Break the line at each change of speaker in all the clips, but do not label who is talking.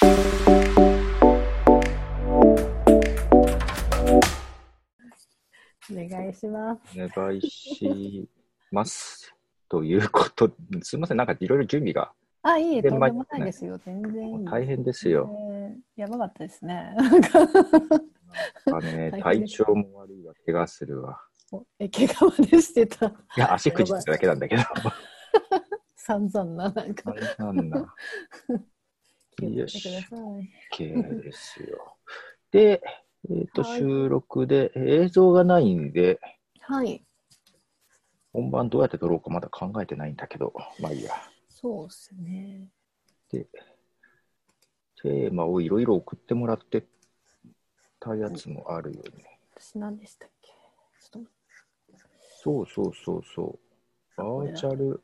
お願いします。
お願いします。ということ、すみません、なんかいろいろ準備が
あ、いいえ、とんでもないですよ。全然いい。
大変ですよ。
ねやばかったですね。
あね、
大変
体調も悪いわ、怪我するわ。
おえ、怪我までしてた。
いや、足くじっただけなんだけど。
散々な、なんか。
なんだ。
気を
よ
つけて
し
ください。
OK ですよ。で、えっ、と、
はい
収録で映像がないんで、
はい。
本番どうやって撮ろうかまだ考えてないんだけど、まあいいや。
そうですね。
で、テーマをいろいろ送ってもらってたやつもあるよね。
私何でしたっけ？ちょっと
そうそうそうそう。バーチャル、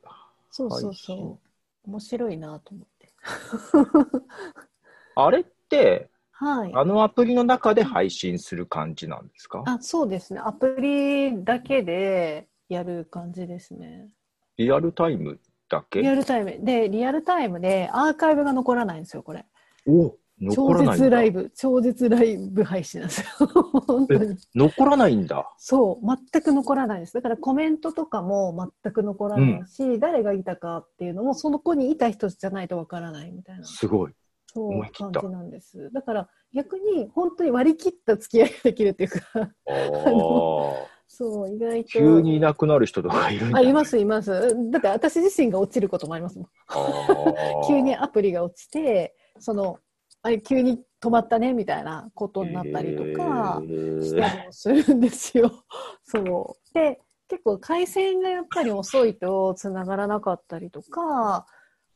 そうそう
配信
そう。面白いなと思って。
あれって、
はい。
あのアプリの中で配信する感じなんですか？
あ、そうですね。アプリだけでやる感じですね。
リアルタイムだけ？
リアルタイム。で、リアルタイムでアーカイブが残らないんですよ、これ。
お残
超
らないんだ
絶ライブ、超絶ライブ配信なんですよ。本当に。
残らないんだ。
そう、全く残らないです。だからコメントとかも全く残らないし、誰がいたかっていうのも、その子にいた人じゃないとわからないみたいな、
すごい。
そう感じなんです。だから逆に本当に割り切った付き合いができるっていうか。そう、意外と。
急にいなくなる人とかいるんだ、
あ、います、います。だって私自身が落ちることもありますもん。急にアプリが落ちて、その、あれ急に止まったねみたいなことになったりとかしたりもするんですよ。そう。で、結構回線がやっぱり遅いと繋がらなかったりとか、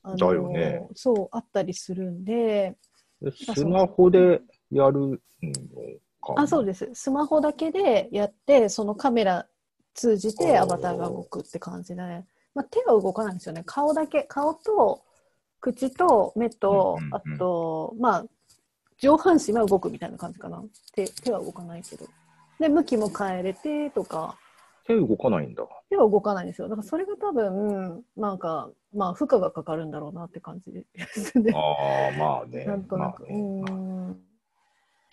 あの
ね
そう、あったりするんで、
スマホでやるのかな
あ、そうです。スマホだけでやって、そのカメラ通じてアバターが動くって感じで、まあ、手は動かないんですよね。顔だけ、顔と口と目と、あと、まあ、上半身は動くみたいな感じかな。手手は動かないけど。で、向きも変えれてとか、
手動かないんだ。
手は動かないんですよ。だからそれが多分、なんか、まあ、負荷がかかるんだろうなって感じですね。
ああ、まあね。
なんとなく。
まあね
うん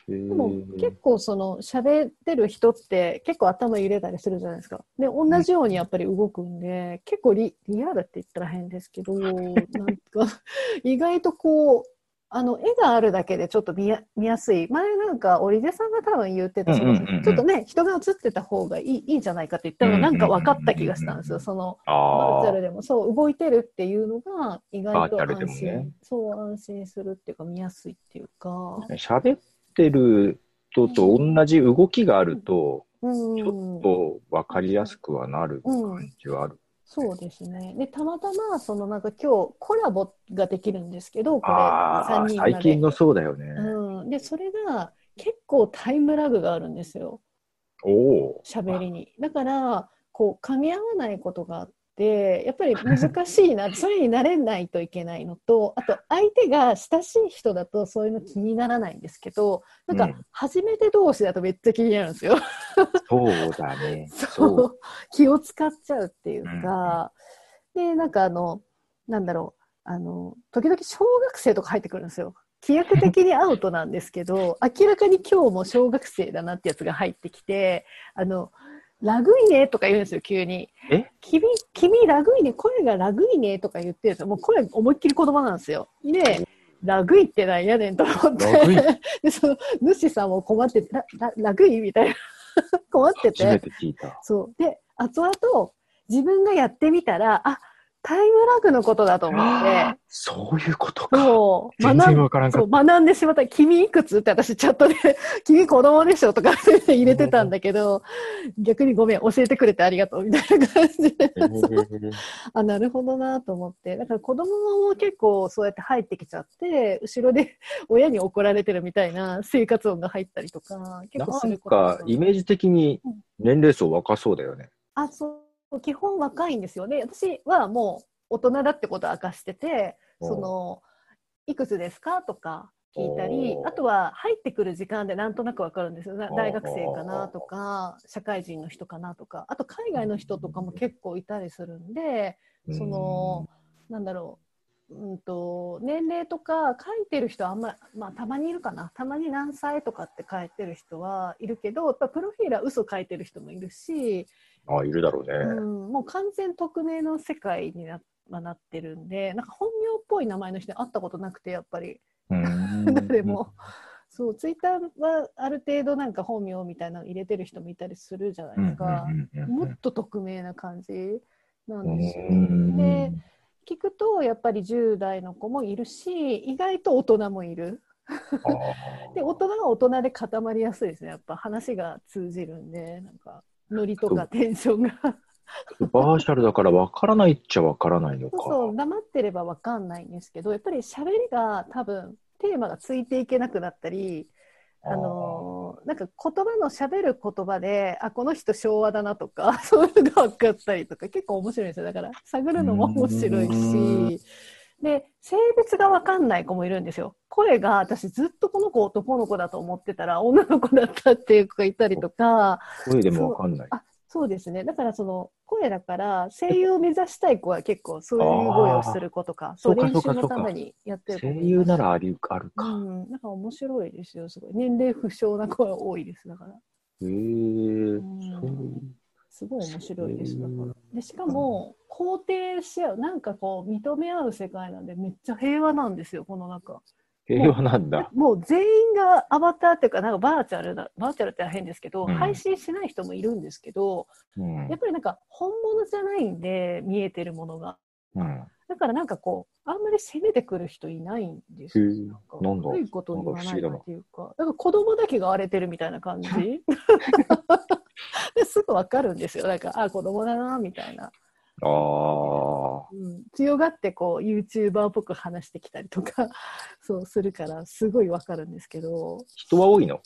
でも結構その喋ってる人って結構頭揺れたりするじゃないですか。で、同じようにやっぱり動くんで、結構リリアルって言ったら変ですけど、なんか 意外とこう、あの、絵があるだけでちょっと見や見やすい。前なんか、織出さんが多分言ってた、
うんうん
ちょっとね、人が映ってた方がいいいいんじゃないかって言ったのがなんか分かった気がしたんですよ。その、バーチャ
あ
ルでも、そう、動いてるっていうのが意外と安心、
もね
そう、安心するっていうか、見やすいっていうか。
あ。喋ってる人と同じ動きがあると、
うん
ちょっと分かりやすくはなる感じはある。
そうですね。で、たまたま、そのなんか今日コラボができるんですけど、これ
ああ、
3人。
最近のそうだよね。
うん。で、それが結構タイムラグがあるんですよ。
おお。
喋りに。だから、こう、噛み合わないことがあって、やっぱり難しいな、それに慣れないといけないのと、あと相手が親しい人だとそういうの気にならないんですけど、なんか
うん
初めて同士だとめっちゃ気になるんですよ。
そうだね。
そ
そう。
う気を使っちゃうっていうか、でなんかあのなんだろうあの時々小学生とか入ってくるんですよ規約的にアウトなんですけど 明らかに今日も小学生だなってやつが入ってきてあのラグいねとか言うんですよ急に。
え？
君君ラグいね声がラグいねとか言ってるんですよ。もう声思いっきり子供なんですよ。でラグいってなんやねんと思って。
ラグい
でその主さんも困っててラララグいみたいな。困ってて。
初めて聞いた。
そう。で、後々、自分がやってみたら、あ、タイムラグのことだと思って、
そういうことか。
そう、
全然わからんかっ
そう学んでしまった。君いくつ？って私チャットで、君子供でしょ？とか入れてたんだけど、逆にごめん、教えてくれてありがとうみたいな感じで、あ、なるほどなと思って。だから子供も結構そうやって入ってきちゃって、後ろで 親に怒られてるみたいな生活音が入ったりとか、結構す
なん
ることが
か、イメージ的に年齢層若そうだよね。
あ、そう、基本若いんですよね。私はもう大人だってことを明かしてて、その、いくつですかとか聞いたりあとは入ってくる時間でなんとなくわかるんですよ。大学生かなとか、社会人の人かなとか、あと海外の人とかも結構いたりするんで、その、なんだろう、うんと、年齢とか書いてる人はあんま、まあ、たまにいるかな。たまに何歳とかって書いてる人はいるけど、やっぱプロフィールは嘘書いてる人もいるし、
あいるだろうね。
うん、もう完全匿名の世界にな,、まあ、なってるんで、なんか本名っぽい名前の人に会ったことなくて、やっぱり。誰も。そう、ツイッターはある程度なんか本名みたいなの入れてる人もいたりするじゃないですか。もっと匿名な感じなんですよ。
うん
で、聞くとやっぱり10代の子もいるし、意外と大人もいる。で、大人は大人で固まりやすいですね。やっぱ話が通じるんで、なんか、ノリとかテンションが。
バーチャルだから分からないっちゃ分からないのか。
そうそう、黙ってればわかんないんですけど、やっぱり喋りが多分、テーマがついていけなくなったり、あのーなんか言葉の喋る言葉で、あ、この人昭和だなとか、そういうのが分かったりとか、結構面白いんですよ。だから、探るのも面白いし、で、性別が分かんない子もいるんですよ。声が、私ずっとこの子男の子だと思ってたら、女の子だったっていう子がいたりとか、
声でも分かんない。
あそうですね。だからその声だから声優を目指したい子は結構そういう声をする子とか、そう練習のためにやってる子
声優ならありあるか。
うん、なんか面白いですよ、すごい。年齢不詳な子が多いです、だから。
へえ
うん
そう
すごい面白いです、だから。で、しかも、肯定し合う、なんかこう、認め合う世界なんで、めっちゃ平和なんですよ、この中。
平和なんだ。
もう全員がアバターっていうか、なんかバーチャルだ、バーチャルって変ですけど、
うん
配信しない人もいるんですけど、
うん
やっぱりなんか本物じゃないんで、見えてるものが。
うん
だからなんかこう、あんまり攻めてくる人いないんですよ。
なんだ？
悪いことを言わないっていうか、なんか子供だけが荒れてるみたいな感じ で すぐわかるんですよ。なんか、あ、子供だな、みたいな。
ああ。
うん、強がってこう、YouTuber っぽく話してきたりとか、そうするから、すごいわかるんですけど、
人は多いの？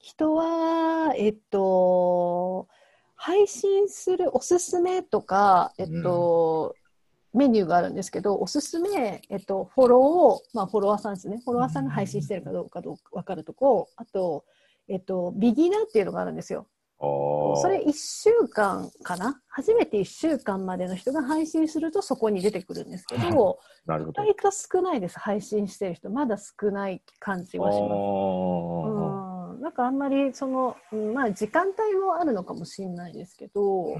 人は、えっと、配信するおすすめとか、えっと、メニューがあるんですけど、おすすめ、えっと、フォローを、まあ、フォロワーさんですね。フォロワーさんが配信してるかどうかどうか分かるとこ、あと、えっと、ビギナーっていうのがあるんですよ。それ1週間かな？初めて1週間までの人が配信するとそこに出てくるんですけど、
なるほど。
意外と少ないです。配信してる人。まだ少ない感じはします。
あ
うん、なんかあんまりその、うんまあ時間帯もあるのかもしれないですけど、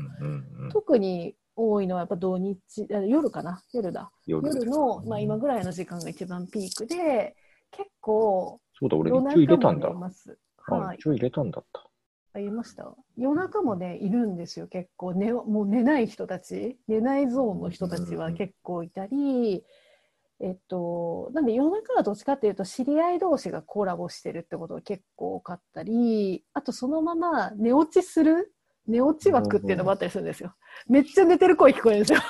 特に多いのはやっぱ土日、あ夜かな？夜だ。
夜
夜の、まあ今ぐらいの時間が一番ピークで、結構
そうだ、俺
夜
一応入れたんだ
はい。
一応入れたんだった。
あ、言いました？夜中もね、いるんですよ、結構。寝、もう寝ない人たち、寝ないゾーンの人たちは結構いたり、えっと、なんで夜中はどっちかっていうと、知り合い同士がコラボしてるってことが結構多かったり、あとそのまま寝落ちする？寝落ち枠っていうのもあったりするんですよ。めっちゃ寝てる声聞こえるんですよ。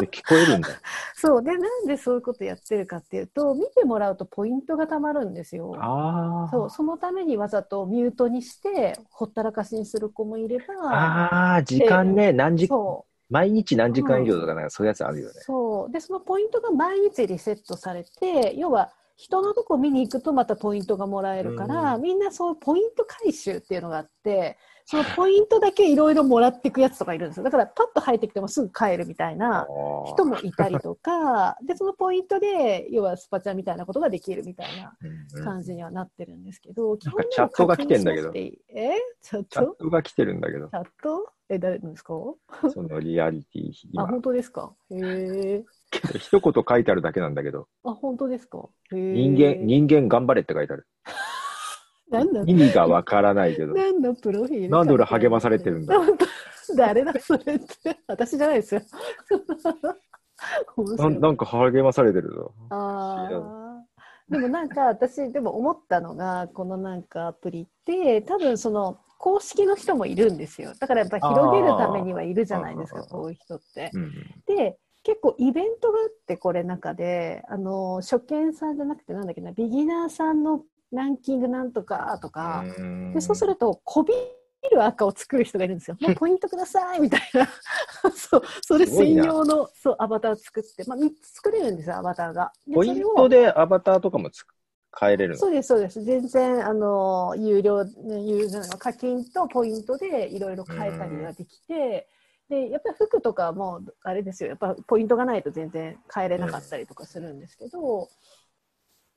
で聞こえるんだ。
そう。で、なんでそういうことやってるかっていうと、見てもらうとポイントがたまるんですよ。
ああ。
そう、そのためにわざとミュートにして、ほったらかしにする子もいれば、
ああ、時間ね、何時、
そ
毎日何時間以上とかなんかそういうやつあるよ
う、
ね。
そう。で、そのポイントが毎日リセットされて、要は、人のとこ見に行くとまたポイントがもらえるから、
う
みんなそうポイント回収っていうのがあって、そのポイントだけいろいろもらっていくやつとかいるんですよ。だから、パッと入ってきてもすぐ帰るみたいな人もいたりとか、で、そのポイントで、要はスパチャみたいなことができるみたいな感じにはなってるんですけど、基
なんかチャットが来てんだけど。
え？チャッ
チャッ
ト
トが来てるんだけど。
チ、ャット？え、誰のですか？
そのリアリティ、
あ、
今、
本当ですか？へえ。
一言書いてあるだけなんだけど、
あ、本当ですか？
人間、人間頑張れって書いてある。
なんだ
意味がわからないけど、
なんだプロフィール。
なんで俺励まされてるんだ
誰だそれって。私じゃないですよ。
ないなんか励まされてるぞ。
ああ。でもなんか私でも思ったのがこのなんかアプリって多分その公式の人もいるんですよだからやっぱ広げるためにはいるじゃないですかこういう人って。
うん
で結構イベントがあってこれ中であの初見さんじゃなくてなんだっけなビギナーさんのランキングなんとかとか、
うん。
でそうするとこびる赤を作る人がいるんですよ。もうポイントくださいみたいな。そうそれ専用のそうアバターを作って、まあ、3つ作れるんですよアバターが。で
ポイントでアバターとかもつ変えれるの？
そうです、そうです。全然、あの、有料、ね有料なの課金とポイントでいろいろ変えたりができて、で、やっぱり服とかも、あれですよ、やっぱポイントがないと全然変えれなかったりとかするんですけど、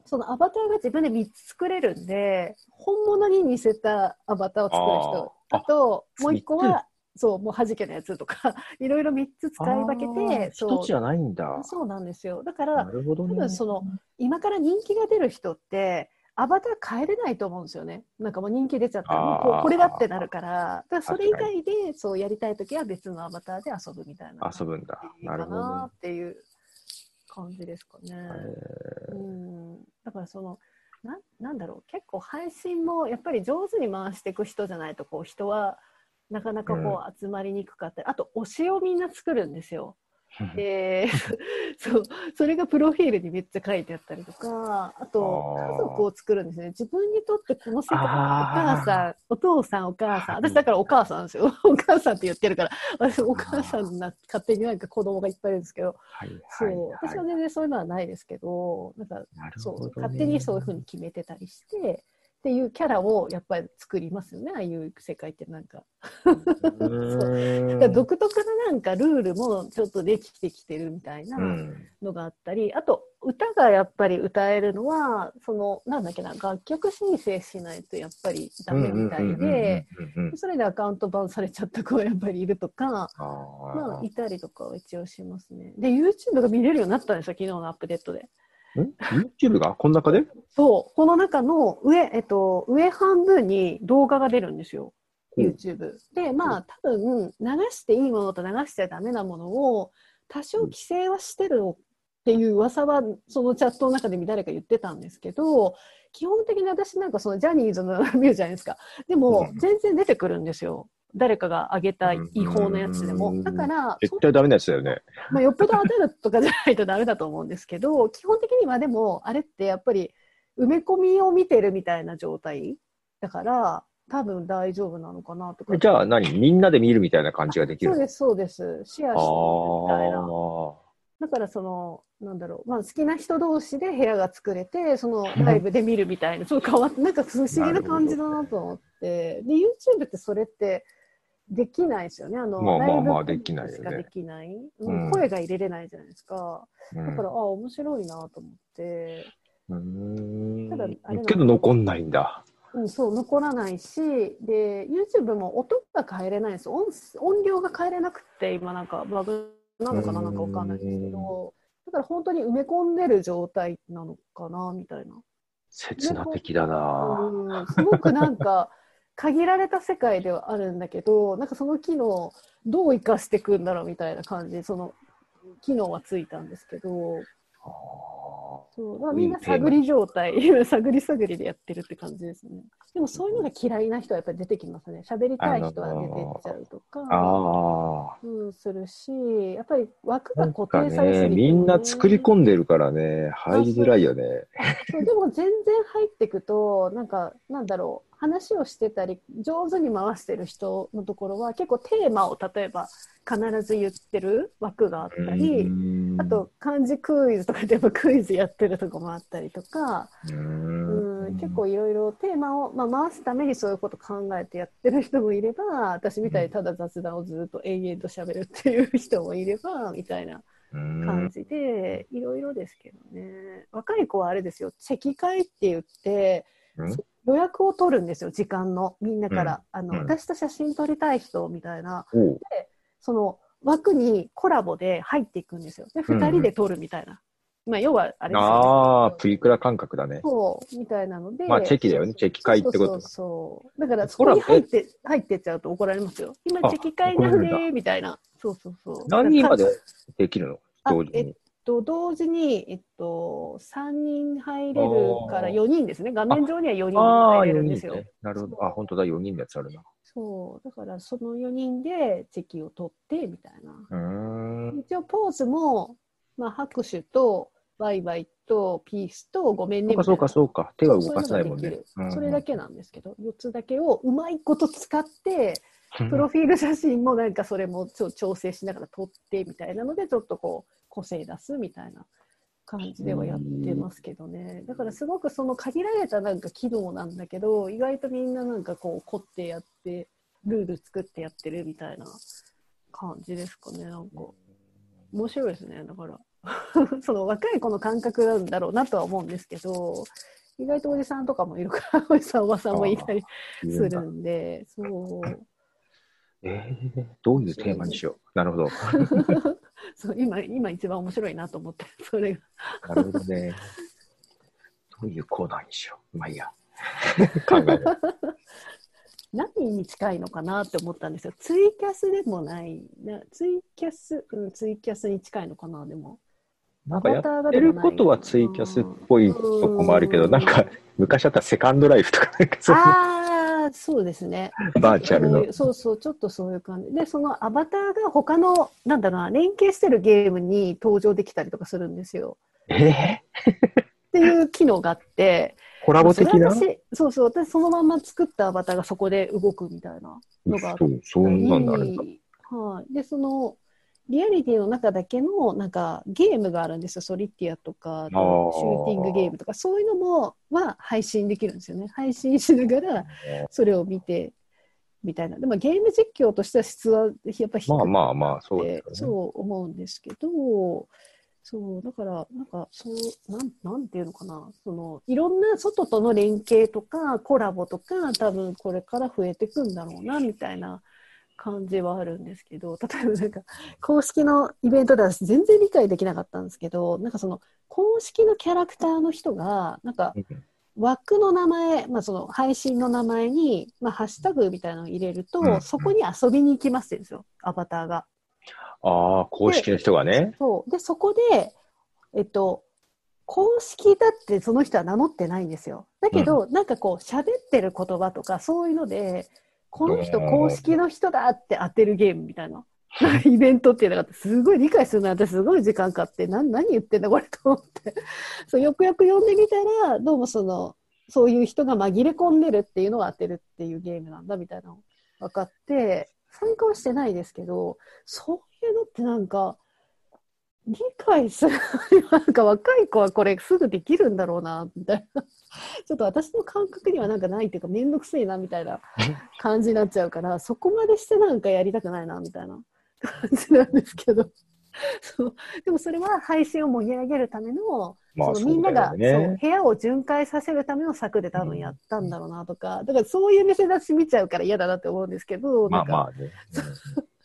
そのアバターが自分で3つ作れるんで、本物に似せたアバターを作る人、
あ
と、もう1個
三
は、そう、もう弾けのやつとか、いろいろ3つ使い分けて、そう
一つじゃないんだ。
そうなんですよ。だか
な
ら、
ね。
多分その、今から人気が出る人って、アバター変えれないと思うんですよね。なんかもう人気出ちゃったら、もうこれだってなるから、だからそれ以外でそうやりたいときは別のアバターで遊ぶみたいな。
遊ぶんだ。なるほど。
っていう感じですかね。
え
うん。だからその、ななんだろう、結構配信もやっぱり上手に回していく人じゃないと、こう人はなかなかこう集まりにくかったり、あと推しをみんな作るんですよ。
ー
で そうそれがプロフィールにめっちゃ書いてあったりとかあと家族を作るんですね。自分にとってこの世界お母さんお父さんお母さん。
はい。
私だからお母さんですよ。お母さんって言ってるから。私お母さんな勝手になんか子供がいっぱいいるんですけど。
はい
そう、
はい
私は全然そういうのはないですけどなんかそう勝手にそういうふうに決めてたりしてっていうキャラをやっぱり作りますよね。ああいう世界ってなんか。
うーん。
だから独特ななんかルールもちょっとできてきてるみたいな
うん
のがあったり、あと歌がやっぱり歌えるのはそのなんだっけな楽曲申請しないとやっぱりダメみたいで
うんうんうんうんうん
それでアカウントバンされちゃった子はやっぱりいるとか、
あ
まあ、
ー
いたりとかは一応しますね。で YouTube が見れるようになったんですよ昨日のアップデートで。
ん YouTube がこの中で？
そう。この中の上,、えっと、上半分に動画が出るんですよ。
うん。
YouTube でまあ多分流していいものと流しちゃダメなものを多少規制はしてるっていう噂はそのチャットの中で誰か言ってたんですけど基本的に私なんかそのジャニーズの 見るじゃないですか。でも
うん。
全然出てくるんですよ誰かが上げた違法なやつでも。
うん。
だから
絶対ダメなやつだよね。
まあ、よっぽど当たるとかじゃないとダメだと思うんですけど 基本的にはでもあれってやっぱり埋め込みを見てるみたいな状態だから多分大丈夫なのかなとか。
じゃあ何？みんなで見るみたいな感じができる
そうですそうです。シェアしてみたいな。
あ
だからそのなんだろう、まあ、好きな人同士で部屋が作れてそのライブで見るみたいなちょっと変わってなんか不思議な感じだなと思って。で YouTube ってそれってできないですよね。あの、
まあまあまあできないよね。
できない、声が入れれないじゃないですか。
ーうん。
だから、あ面白いなと思って、
うーん。
ただあれなんだ
けど残んないんだ。
うん、そう残らないしで YouTube も音が変えれないんです。音音量が変えれなくって今なんかバグなのかななんかわかんないですけど。だから本当に埋め込んでる状態なのかなみたいな。
切な的だな。
うん、すごくなんか 限られた世界ではあるんだけどなんかその機能どう生かしていくんだろうみたいな感じその機能はついたんですけど。
あ
そうだみんな探り状態 探り探りでやってるって感じですね。でもそういうのが嫌いな人はやっぱり出てきますね。喋りたい人は出てっちゃうと
ー
か、
あ
うん、するしやっぱり枠が固定されすぎて、
みんな作り込んでるからね、入りづらいよね。
そうでも全然入っていくとなんかなんだろう話をしてたり上手に回してる人のところは結構テーマを例えば必ず言ってる枠があったりあと漢字クイズとかでやっぱクイズやってるとこもあったりとか、うんん、結構いろいろテーマを、まあ、回すためにそういうこと考えてやってる人もいれば私みたいにただ雑談をずっと延々と喋るっていう人もいればみたいな感じで、いろいろですけどね。若い子はあれですよ、チェキ会って言って、
うん
予約を取るんですよ、時間の、みんなから。あの、
うん
私と写真撮りたい人みたいな、
おう
その枠にコラボで入っていくんですよ。で、
うん
二人で撮るみたいな。まあ、要はあれですよね
ああ、プリクラ感覚だね。
そう、みたいなので。
まあチェキだよねチェキ会ってこと
そうそう。だから、そこに入って、入ってっちゃうと怒られますよ。今、
あ
チェキ会なんでみたいな。そうそうそう。
何人までできるの？同時に。
と、同時に、えっと、3人入れるから
あー
4人ですね。画面上には4人
ああ、4
入れるんですよ。
人ね。なるほど。あ、本当だ、4人のやつあるな。
そう。だから、その4人でチェキを取って、みたいな。一応、ポーズも、まあ、拍手と、バイバイと、ピースと、ごめんね、
そうか、そうか、
う
そうか。手は動かせないもんね
それだけなんですけど、4つだけをうまいこと使って、プロフィール写真もなんかそれもちょ調整しながら撮ってみたいなので、ちょっとこう、個性出すみたいな感じではやってますけどね。だからすごくその限られたなんか機能なんだけど、意外とみんななんかこう凝ってやって、ルール作ってやってるみたいな感じですかね、なんか。面白いですね、だから。その若い子の感覚なんだろうなとは思うんですけど、意外とおじさんとかもいるから、おじさん、おばさんもいたりするんで、そう。
えー、どういうテーマにしよう。なるほど。
そう今今一番面白いなと思って、それが。
なるほどね。どういうコーナーにしよう。まあいいや。考える。
何に近いのかなって思ったんですよ。ツイキャスでもない。なツイキャス、うん、ツイキャスに近いのかな、でも。
なんかやってることはツイキャスっぽいとこもあるけど、なんか昔だったらセカンドライフとか、なんかそういう
ああ、そうですね。
バーチャルの
そう。そうちょっとそういう感じ。で、そのアバターが他の、なんだろうな、連携してるゲームに登場できたりとかするんですよ。
えー、
っていう機能があって、
コラボ的な？
そうそう、私そのまま作ったアバターがそこで動くみたいなのがあっ
そう、そんなんだ。
はい。で、その、リアリティの中だけの、なんか、ゲームがあるんですよ。ソリティアとか、シューティングゲームとか、そういうのも、は配信できるんですよね。配信しながら、それを見て、みたいな。でも、ゲーム実況としては質は、やっぱ低くて、
まあまあまあ、そうね。
そう思うんですけど、そう、だから、なんか、そう、なん、なんていうのかな。その、いろんな外との連携とか、コラボとか、多分これから増えていくんだろうな、みたいな感じはあるんですけど、例えばなんか、公式のイベントでは私全然理解できなかったんですけど、なんかその、公式のキャラクターの人が、なんか、枠の名前、まあその配信の名前に、まあハッシュタグみたいなのを入れると、
うん
そこに遊びに行きますですよ、アバターが。
ああ、公式の人がね。
そう。で、そこで、えっと、公式だってその人は名乗ってないんですよ。だけど、なんかこう、喋ってる言葉とか、そういうので、この人公式の人だって当てるゲームみたいな。イベントっていうのがあって、すごい理解するの私すごい時間かかって、な何言ってんだこれと思って。そう、よくよく読んでみたら、どうもその、そういう人が紛れ込んでるっていうのを当てるっていうゲームなんだみたいなの分かって、参加はしてないですけど、そういうのってなんか、理解する。なんか若い子はこれすぐできるんだろうな、みたいな。ちょっと私の感覚にはなんかないっていうか、めんどくせえな、みたいな感じになっちゃうから、そこまでしてなんかやりたくないな、みたいな 感じなんですけど。そう。でもそれは配信を盛り上げるための、
まあ
そのみんなが
そうだよね。
そう部屋を巡回させるための策で多分やったんだろうなとか、だからそういう目線出し見ちゃうから嫌だなって思うんですけど、
まあまあね。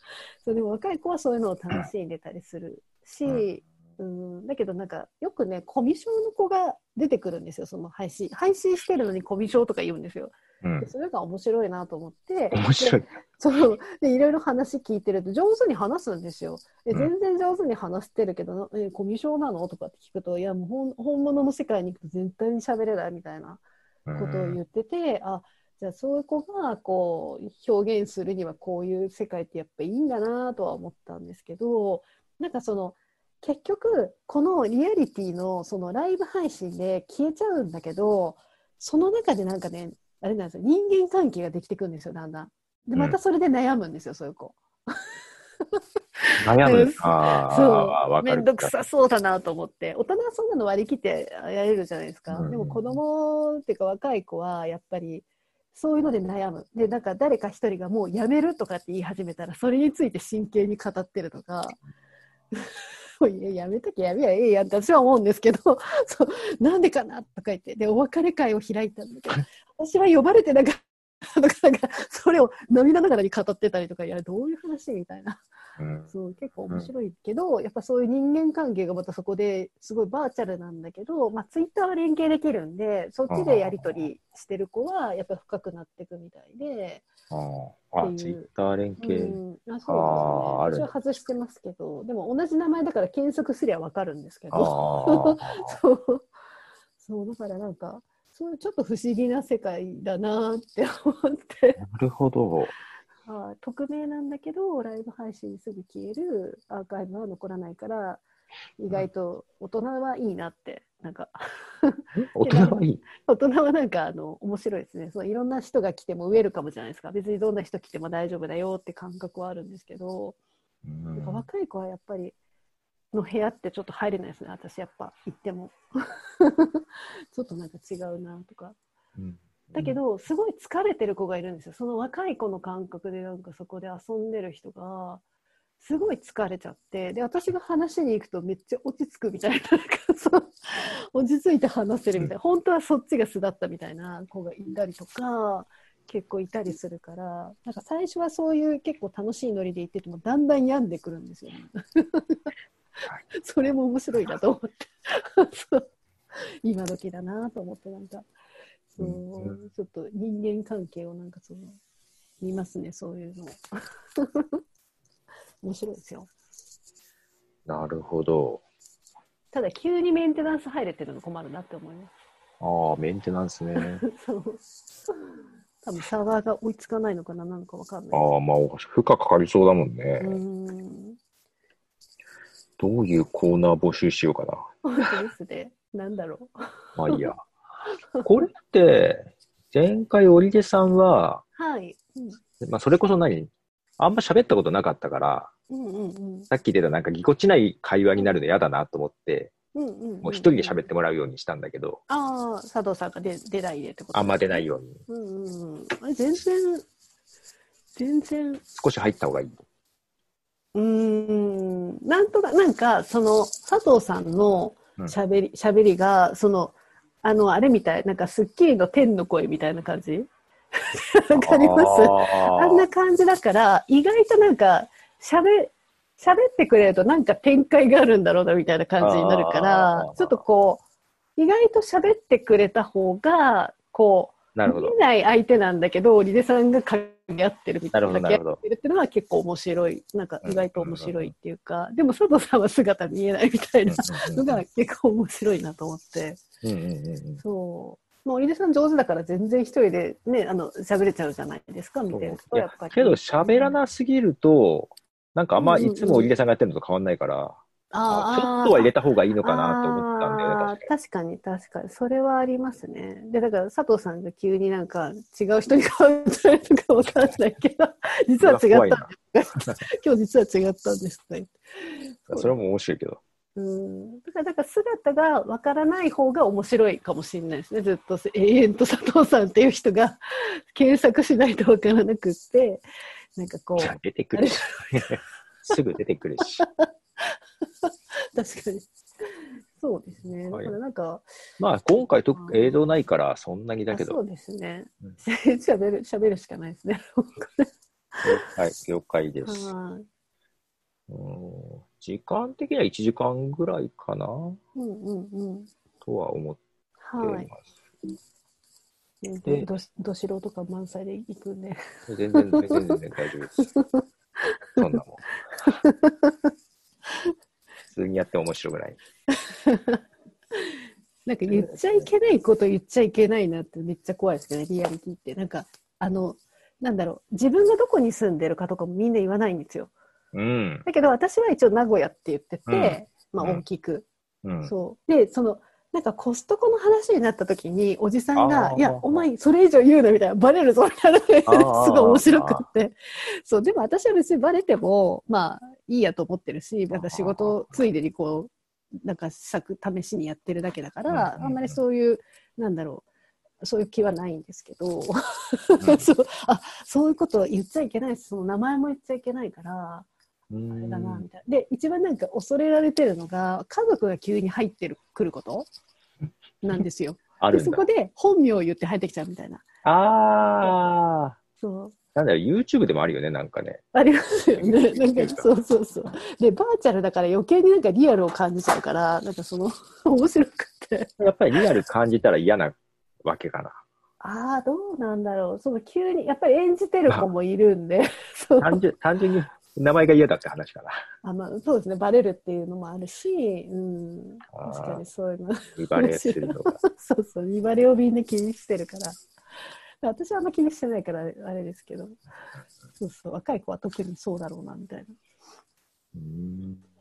そうでも若い子はそういうのを楽しんでたりするし、うん、だけどなんかよくねコミュ障の子が出てくるんですよその配信。配信してるのにコミュ障とか言うんですよ。
うん。
で。それが面白いなと思って。
面白い。
そう。でいろいろ話聞いてると上手に話すんですよ。で
うん。
全然上手に話してるけど、えコミュ障なの？とかって聞くといやもう本本物の世界に行くと絶対に喋れないみたいなことを言ってて、あじゃあそういう子がこう表現するにはこういう世界ってやっぱいいんだなとは思ったんですけどなんかその結局このリアリティのそのライブ配信で消えちゃうんだけどその中でなんかねあれなんですよ人間関係ができてくるんですよだんだん。でまたそれで悩むんですよ、そういう子。
悩む。
そう
ああ、
そう
わかる。
めんどくさそうだなと思って大人はそんなの割り切ってやれるじゃないですか、
うん
でも子供っていうか若い子はやっぱりそういうので悩むでなんか誰か一人がもうやめるとかって言い始めたらそれについて真剣に語ってるとかいややめときゃやめやええやんって私は思うんですけど そうなんでかなとか言ってでお別れ会を開いたんだけど私は呼ばれてなかったとかなんかそれを涙ながらに語ってたりとかいやどういう話みたいな。
うん。
そう結構面白いけど、やっぱそういう人間関係がまたそこですごいバーチャルなんだけど、まあ、ツイッターは連携できるんでそっちでやり取りしてる子はやっぱ深くなっていくみたいで、
あツイッター連
う
携。
ん、あそうですね。私は外してますけどでも同じ名前だから検索すりゃ分かるんですけど。そう。そうだからなんかそういうちょっと不思議な世界だなって思って。
なるほど。
はい匿名なんだけどライブ配信すぐ消えるアーカイブは残らないから意外と大人はいいなってなんか。
大人はいい。
大人はなんかあの面白いですね。そういろんな人が来てもウェルカムじゃないですか。別にどんな人来ても大丈夫だよって感覚はあるんですけど、
うん。
若い子はやっぱりの部屋ってちょっと入れないですね。私やっぱ行っても。ちょっとなんか違うなとか。
うん
だけど、すごい疲れてる子がいるんですよ。その若い子の感覚でなんかそこで遊んでる人が、すごい疲れちゃって、で、私が話に行くとめっちゃ落ち着くみたいな、なんかそう、落ち着いて話せるみたいな、本当はそっちが素だったみたいな子がいたりとか、結構いたりするから、なんか最初はそういう結構楽しいノリで行ってても、だんだん病んでくるんですよね。それも面白いなと思って。今時だなと思って、なんか、そ
ん
ちょっと人間関係をなんかその、見ますね、そういうの。面白いですよ。
なるほど。
ただ、急にメンテナンス入れてるの困るなって思います。
ああ、メンテナンスね。
そう。多分サーバーが追いつかないのかな、なんかわかんない。
ああ、まあ、負荷かかりそうだもんね。
うーん。
どういうコーナー募集しようかな。
本当ですね。なんだろう。
まあいいや。これって、前回、織出さんは、
はい。うん
まあ、それこそ何？あんま喋ったことなかったから、
うんうんうん。
さっき出たなんかぎこちない会話になるの嫌だなと思って、
うんうんうんん
もう一人で喋ってもらうようにしたんだけど、
ああ、佐藤さんが出出ないでってこと
あんま出ない
よ。
ように。
うんうんうん。あれ、全然、全然、
少し入った方がいい？
うーん、なんとか、なんか、その、佐藤さんの喋り、喋りが、その、あの、あれみたい、なんか、スッキリの天の声みたいな感じ？わかります？
あ
あんな感じだから、意外となんか、喋、喋ってくれるとなんか展開があるんだろうなみたいな感じになるか
あ
ら
ー、
ちょっとこう、意外と喋ってくれた方が、こう、
なるほど
見。ない相手なんだけど、リデさんが影合ってるみたいな。掛け合ってるっていうのは結構面白い。なんか意外と面白いっていうか、でも佐藤さんは姿見えないみたいなのが結構面白いなと思って。
うんうんうんうん
そう。もう、リデさん上手だから全然一人でね、あの、喋れちゃうじゃないですか、見てる
い
と。
や
やっぱり。
けど喋らなすぎると、なんかあんま
うんうんうん
いつも織出さんがやってるのと変わんないから、
あ
ちょっとは入れた方がいいのかなと思ったんだよね、確か
に確かに。それはありますね。で、だから佐藤さんが急になんか違う人に変わったりとかわかんないけど、実は違った。今日実は違ったんですとか言って。
に。それも面白いけど。
うん。だから、だから姿がわからない方が面白いかもしれないですね。ずっと永遠と佐藤さんっていう人が 検索しないとわからなくって、なんかこう
出てくるし。すぐ出てくるし。
確かに。そうですね。だ
はい
からなんか、
まあ今回と
うん
映像ないからそんなにだけど、
あそうですね
うん。
喋る、喋るしかないですね。
はい、了解です。
はい。
うん時間的には1時間ぐらいかな
うんうんうん。
とは思って
はい。
ます。
全
で
然どしど素人感満載で行くんで。
全然、全然、全然大丈夫です。そんなもん。普通にやって面白くない。
なんか言っちゃいけないこと言っちゃいけないなってめっちゃ怖いですけどね、リアリティって。なんか、あの、なんだろう、自分がどこに住んでるかとかもみんな言わないんですよ。
うん。
だけど私は一応名古屋って言ってて、まあ
うん。
大きく。
うん。
そう。で、その、なんかコストコの話になった時に、おじさん
あ
が、
ー。
いや、お前それ以上言うなみたいな、バレるぞみたいなすごい面白くって。そう、でも私は別にバレても、まあ、いいやと思ってるし、なんか仕事ついでにこう、なんか試作試しにやってるだけだから、あんまりそういう、なんだろう、そういう気はないんですけど、
うん。
そう。あそういうこと言っちゃいけないし、その名前も言っちゃいけないから、
う
あれだな、
ん
みたいな。で、一番なんか恐れられてるのが、家族が急に入ってる、来ること？なんですよ。でそこ。で本名を言って入ってきちゃうみたいな。
ああ。
そう。
なんだろう、YouTube でもあるよね、なんかね。
ありますよね。なんか、そうそうそう。で、バーチャルだから余計になんかリアルを感じちゃうから、なんかその、面白くて。
やっぱりリアル感じたら嫌なわけかな。
ああ、どうなんだろう。その急に、やっぱり演じてる子もいるんで。
単純単純に名前が嫌だって話かな。
あまあ、そうですね。バレるっていうのもあるし、うん。確かにそういうの。
見バレするのが。
そうそう、見バレをみんな気にしてるから。私はあんま気にしてないからあれですけど、そうそう、若い子は特にそうだろうな、みたいな。
うん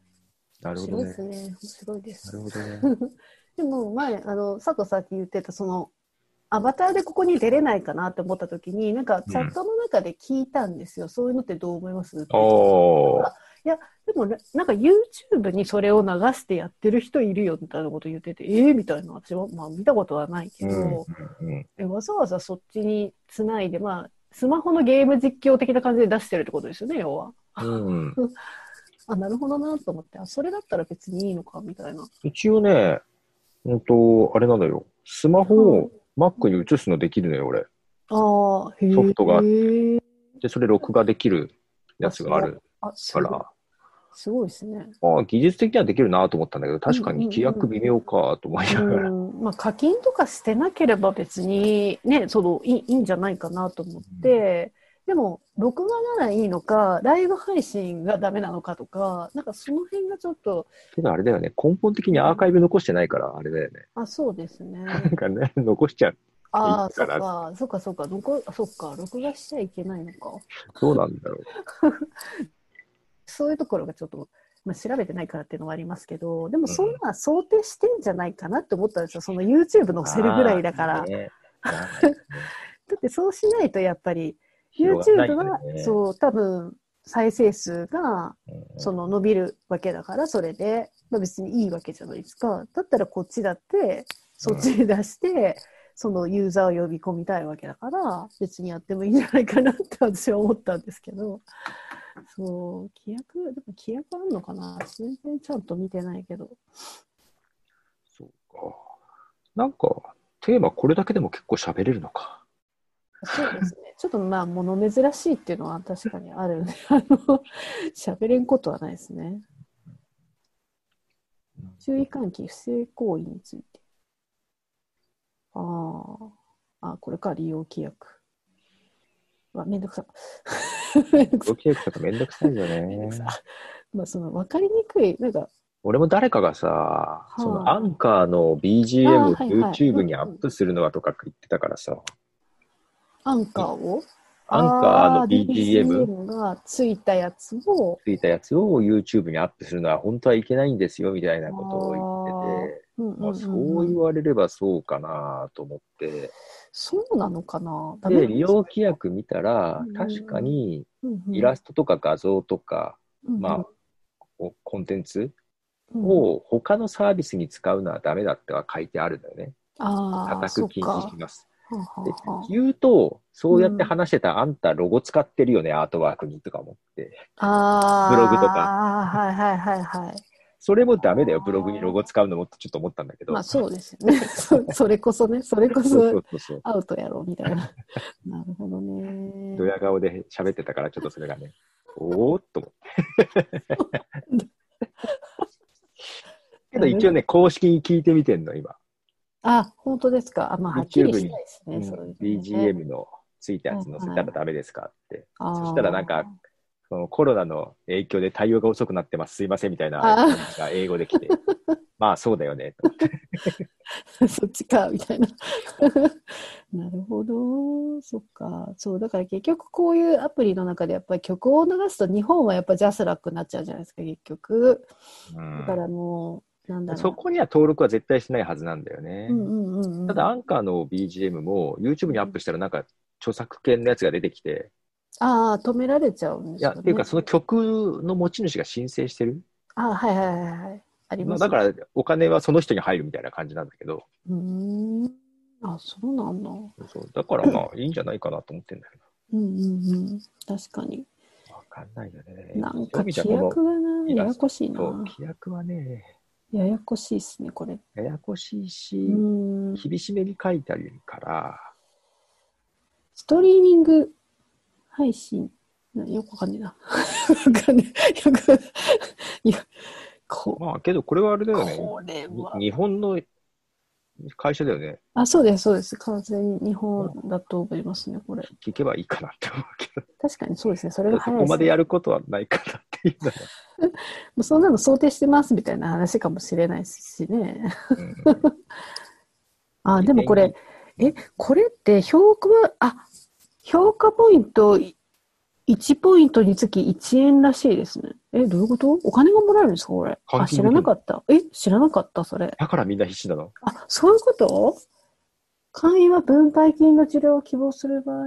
なるほどね
面白いです。ね。面白いです。
なるほどね。
でも前、あの、佐藤さっき言ってた、その、アバターでここに出れないかなって思った時に、なんかチャットの中で聞いたんですよ。そういうのってどう思います？って
おー。
でも、ななんか YouTube にそれを流してやってる人いるよみたいなこと言ってて、えー、みたいな、私は、まあ見たことはないけど、
うんうん
えわざわざそっちにつないで、まあ、スマホのゲーム実況的な感じで出してるってことですよね、要は。
うん。
あ、なるほどなと思って、あ、それだったら別にいいのかみたいな。
一応ね、うんと、あれなんだよ。スマホを Mac に移すのできるのよ、俺。
ああ、へえ。
ソフトが
へえ
で、それ録画できるやつがある。から、
すごいですね。
ああ、技術的にはできるなと思ったんだけど、確かに規約微妙かと思いながら。
うんまあ、課金とかしてなければ別にね、そのいいいいんじゃないかなと思って、でも、録画ならいいのか、ライブ配信がダメなのかとか、なんかその辺がちょっと、
けどあれだよね、根本的にアーカイブ残してないから、あれだよね。
あ、そうですね。
なんかね、残しちゃう。
ああ、そっ
か
そっか、そっか、録そっか、録画しちゃいけないのか。
どうなんだろう。
そういうところがちょっと、まあ、調べてないからっていうのはありますけど、でもそんな想定してんじゃないかなって思ったんですよ。その YouTube 載せるぐらいだから。
ね
だってそうしないとやっぱり YouTube は、
よね
そう多分再生数が
うん。
その伸びるわけだからそれで、まあ、別にいいわけじゃないですか。だったらこっちだってそっちに出して、そのユーザーを呼び込みたいわけだから別にやってもいいんじゃないかなって私は思ったんですけど。そう規約でも規約あんのかな？全然ちゃんと見てないけど。
そうか。なんか、テーマこれだけでも結構喋れるのか。
そうですね。ちょっとまあ、物珍しいっていうのは確かにあるんで、あの、喋れんことはないですね。注意喚起、不正行為について。ああ、あ、これか、利用規約。うわ、めんどくさ。めんどくさ
動。き役とかめんどくさいよね。
まあ、その、わかりにくい、なんか、
俺も誰かがさ、
い
そのアンカーの BGM
はいはい
YouTube にアップするのはとか言ってたからさ、
アンカーを？
アンカーの
あ
BGM
がついたやつを、
ついたやつを YouTube にアップするのは本当はいけないんですよみたいなことを言ってて、
うんうんうんうん。
まあ、そう言われればそうかなと思って、
そうなのかな？
で、利用規約見たら
うん、
確かに
うん
イラストとか画像とか、
うん
まあ、こうコンテンツ
うん。
を他のサービスに使うのはダメだっては書いてあるんだよね。
ああ、
固く禁止します。で言うと、そうやって話してた、あんたロゴ使ってるよね、アートワークにとか思って。ブログとか
ああ、はいはいはいはい。
それもダメだよ、ブログにロゴ使うのもってちょっと思ったんだけど。
まあそうですよね。そそれこそね、それこ
そ。
アウトやろうみたいな。なるほどね。
ドヤ顔で喋ってたから、ちょっとそれがね、おーっと思って。けど一応ね、公式に聞いてみてんの、今。
あ、本当ですか？あ、まあはっきりし
に
ないですね。
うん
そ
BGM のついたやつ載せたらダメですかって。
あー
そしたらなんか、そのコロナの影響で対応が遅くなってます、すいませんみたいなが英語で来て、まあそうだよね、と思って。
そっちか、みたいな。なるほど。そっか。そう、だから結局こういうアプリの中でやっぱり曲を流すと日本はやっぱジャスラックになっちゃうじゃないですか、結局。だからもう、なんだろう。
そこには登録は絶対しないはずなんだよね。
うんうんうんうん。
ただ、アンカーの BGM も YouTube にアップしたらなんか著作権のやつが出てきて、
ああ、止められちゃうんで
いや、
すよね。
っていうかその曲の持ち主が申請してる？
あはいはいはいはい。あります、
まあだからお金はその人に入るみたいな感じなんだけど、
うーん。あ、そうなんだ。うん
そうだからまあいいんじゃないかなと思ってんだけ
うんうん。確かに。
ど、わかんないよね。
なんか規約がな、ややこしいな
規約はね、
ややこしいっすね、これ。
ややこしいし。厳しめに書いてあるから、
ストリーミング配信？なよくわかんねえな。わかんねえ。よく、いや、こ
まあけどこれはあれだよね。
これは。
に日本の会社だよね。
あ、そうです、そうです。完全に日本だと思いますね、これ。
聞けばいいかなって思うけど。
確かにそうですね。それが
そ
早いね。
こまでやることはないかなっていうのは。
もうそんなの想定してますみたいな話かもしれないしね。
うん
あ、でもこれ、え、これって評価は、あ、評価ポイント1ポイントにつき1円らしいですね。え、どういうこと？お金がもらえるんですかこれ？あ、知らなかった。え、知らなかった、それ。
だからみんな必死なの？
あ、そういうこと？会員は分配金の治療を希望する場合、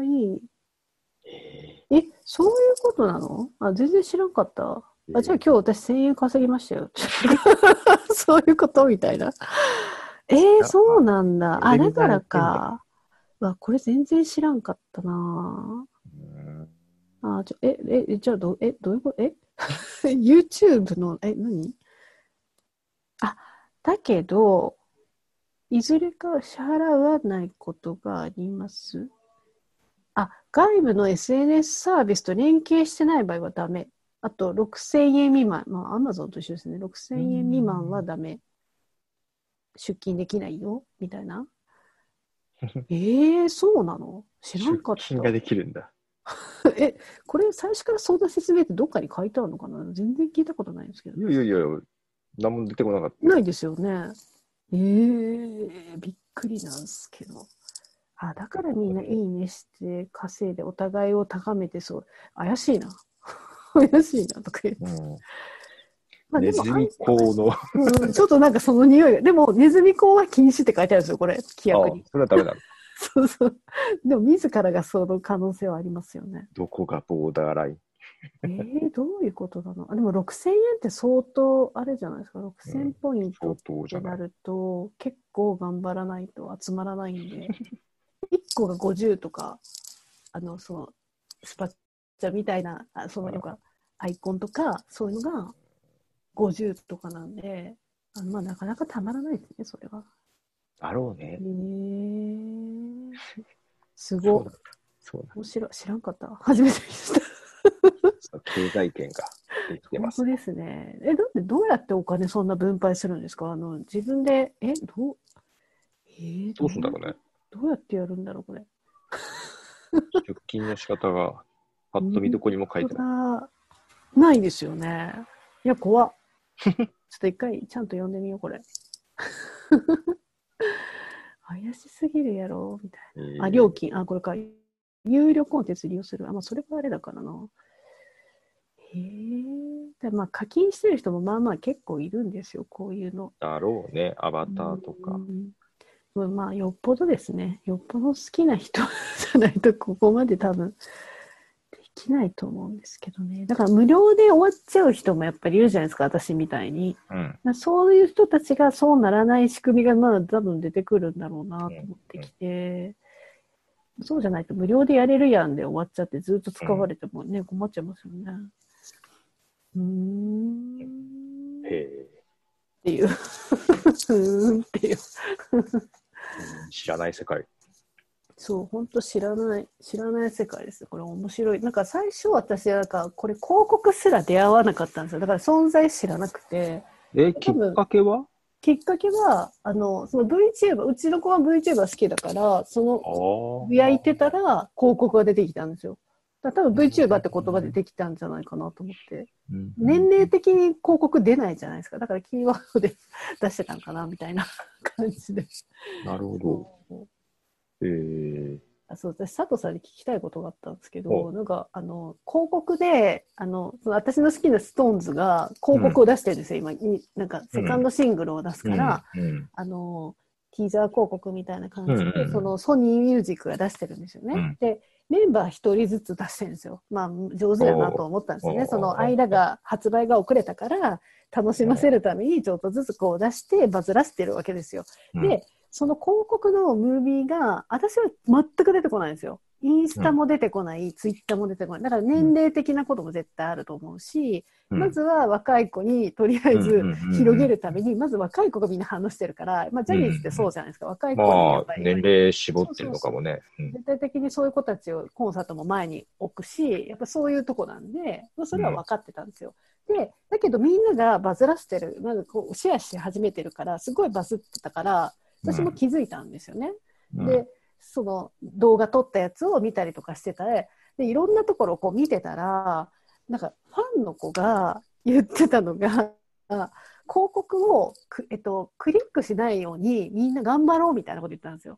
え
え、そういうことなの？あ、全然知らんかった。あ、じゃあ今日私1000円稼ぎましたよ。そういうこと？みたいな。えー、そうなんだ。あ、だからか。わ、これ全然知らんかったな
うん
あ、ちょ、え、え、えじゃあどう、え、どういうことえ？YouTube の、え、何？あ、だけど、いずれか支払わないことがあります。あ、外部の SNS サービスと連携してない場合はダメ。あと、6000円未満。まあ、Amazon と一緒ですね。6000円未満はダメ。出勤できないよ。みたいな。えー、そうなの？知らんかった。
出勤ができるんだ。
え、これ最初からそんな説明ってどっかに書いてあるのかな？全然聞いたことないんですけど
い。やいやいや、何も出てこなかった。
ないですよね。えー、びっくりなんですけど。あ、だからみんな いいねして稼いでお互いを高めてそう。怪しいな。怪しいなとか言って。
うん
まあ
ネズミ講の。
うんちょっとなんかその匂いが。でも、ネズミ講は禁止って書いてあるんですよ、これ、規約に。
あそれはダメなの。
そうそう。でも、自らがその可能性はありますよね。
どこがボーダーライン？
えー、どういうことなの？あでも6000円って相当あれじゃないですか？6000ポイント
相
ってな。ると結構頑張らないと集まらないんで1個が50とかあのそのスパッチャみたいなあそのよくアイコンとかそういうのが50とかなんであのまあなかなかたまらないですねそれは。
だろうね
へ。ーすごい
そう
面白い知らんかった初めて見ました。
経済圏ができてます。
本当ですね。え、だってどうやってお金そんな分配するんですか？あの、自分で、え、どう、えー
どうすんだろうね。
どうやってやるんだろう、これ。
出勤の仕方が、パッと見どこにも書いてない。
ない。ないですよね。いや、怖っ。ちょっと一回ちゃんと読んでみよう、これ。怪しすぎるやろ、みたいな。あ、
えー
料金、あ、これか。有料コンテンツ利用する。あ、まあ、それはあれだからな。へえ。でまあ、課金してる人もまあまあ結構いるんですよ、こういうの。
だろうね。アバターとか
う。んまあまあ、よっぽどですね。よっぽど好きな人 じゃないと、ここまで多分、できないと思うんですけどね。だから、無料で終わっちゃう人もやっぱりいるじゃないですか、私みたいに。
うん。
まあそういう人たちがそうならない仕組みが、まあ、多分出てくるんだろうなと思ってきて、そうじゃないと無料でやれるやんで終わっちゃって、ずっと使われてもね、困っちゃいますよね。うーん。っ
へえ。
ていう。うーんっていう。
知らない世界。
そう、本当知らない、知らない世界です。これ面白い。なんか最初私はなんか、これ広告すら出会わなかったんですよ。だから存在知らなくて。
え、きっかけは？
きっかけは、あの、その VTuber、うちの子は VTuber 好きだから、その。焼いてたら広告が出てきたんですよ。だ多分 VTuber って言葉でできたんじゃないかなと思って。
うん
年齢的に広告出ないじゃないですか。だからキーワードで出してたんかなみたいな感じで。
なるほど。えー、
あそう私佐藤さんに聞きたいことがあったんですけ
ほ
どなんかあの広告であの私の好きなストーンズが広告を出してるんですよ、今になんかセカンドシングルを出すから、
うん。うん。
あのティーザー広告みたいな感じで、
うんうんうん。
そのソニーミュージックが出してるんですよね。
うん。
でメンバー一人ずつ出してるんですよ。まあ上手やなと思ったんですよね。その間が発売が遅れたから楽しませるためにちょっとずつこう出してバズらせてるわけですよ。
うん。
で、その広告のムービーが、私は全く出てこないんですよ。インスタも出てこない、ツイッターも出てこない。だから年齢的なことも絶対あると思うし、
うん
まずは若い子にとりあえず
うんうんうんうん
広げるために、まず若い子がみんな反応してるから、まあジャニーズってそうじゃないですか。若い子に
あ、
っぱり。
年齢絞ってるのかもね。うん
絶対的にそういう子たちをコンサートも前に置くし、やっぱそういうとこなんで、まあ、それは分かってたんですよ。で、だけどみんながバズらせてる、なんかこうシェアし始めてるから、すごいバズってたから、私も気づいたんですよね。
うん
で、その動画撮ったやつを見たりとかしてたら、で、いろんなところをこう見てたら、なんかファンの子が言ってたのが、あ広告をく、えっと、クリックしないようにみんな頑張ろうみたいなこと言ったんですよ。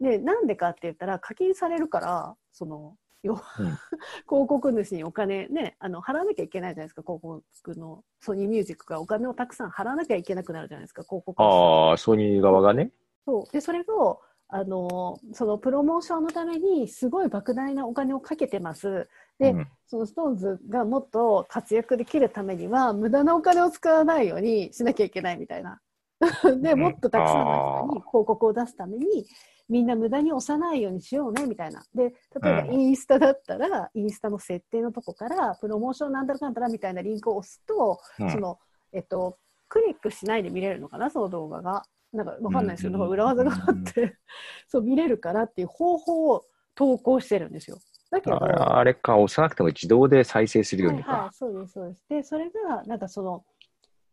で、なんでかって言ったら課金されるから、その、要は、
うん
広告主にお金ね、あの、払わなきゃいけないじゃないですか、広告の、ソニーミュージックがお金をたくさん払わなきゃいけなくなるじゃないですか、広告主
ああ、ソニー側がね。
そう。でそれをあのそのプロモーションのためにすごい莫大なお金をかけてます。で、
うん。
そのストーンズがもっと活躍できるためには無駄なお金を使わないようにしなきゃいけないみたいな。でもっとたくさんの人に広告を出すためにみんな無駄に押さないようにしようねみたいな。で、例えば
うん。
インスタだったら、インスタの設定のとこから、プロモーションなんだらかんだらみたいなリンクを押すと、
うん。
その、えっと、クリックしないで見れるのかな、その動画が。なんかわかんないですけど、
うん
裏技があって、そう見れるからっていう方法を投稿してるんですよ。だけど、
ああれか、押さなくても自動で再生するように
はいはい
か。、
そうです、そうです。で、それが、なんかその、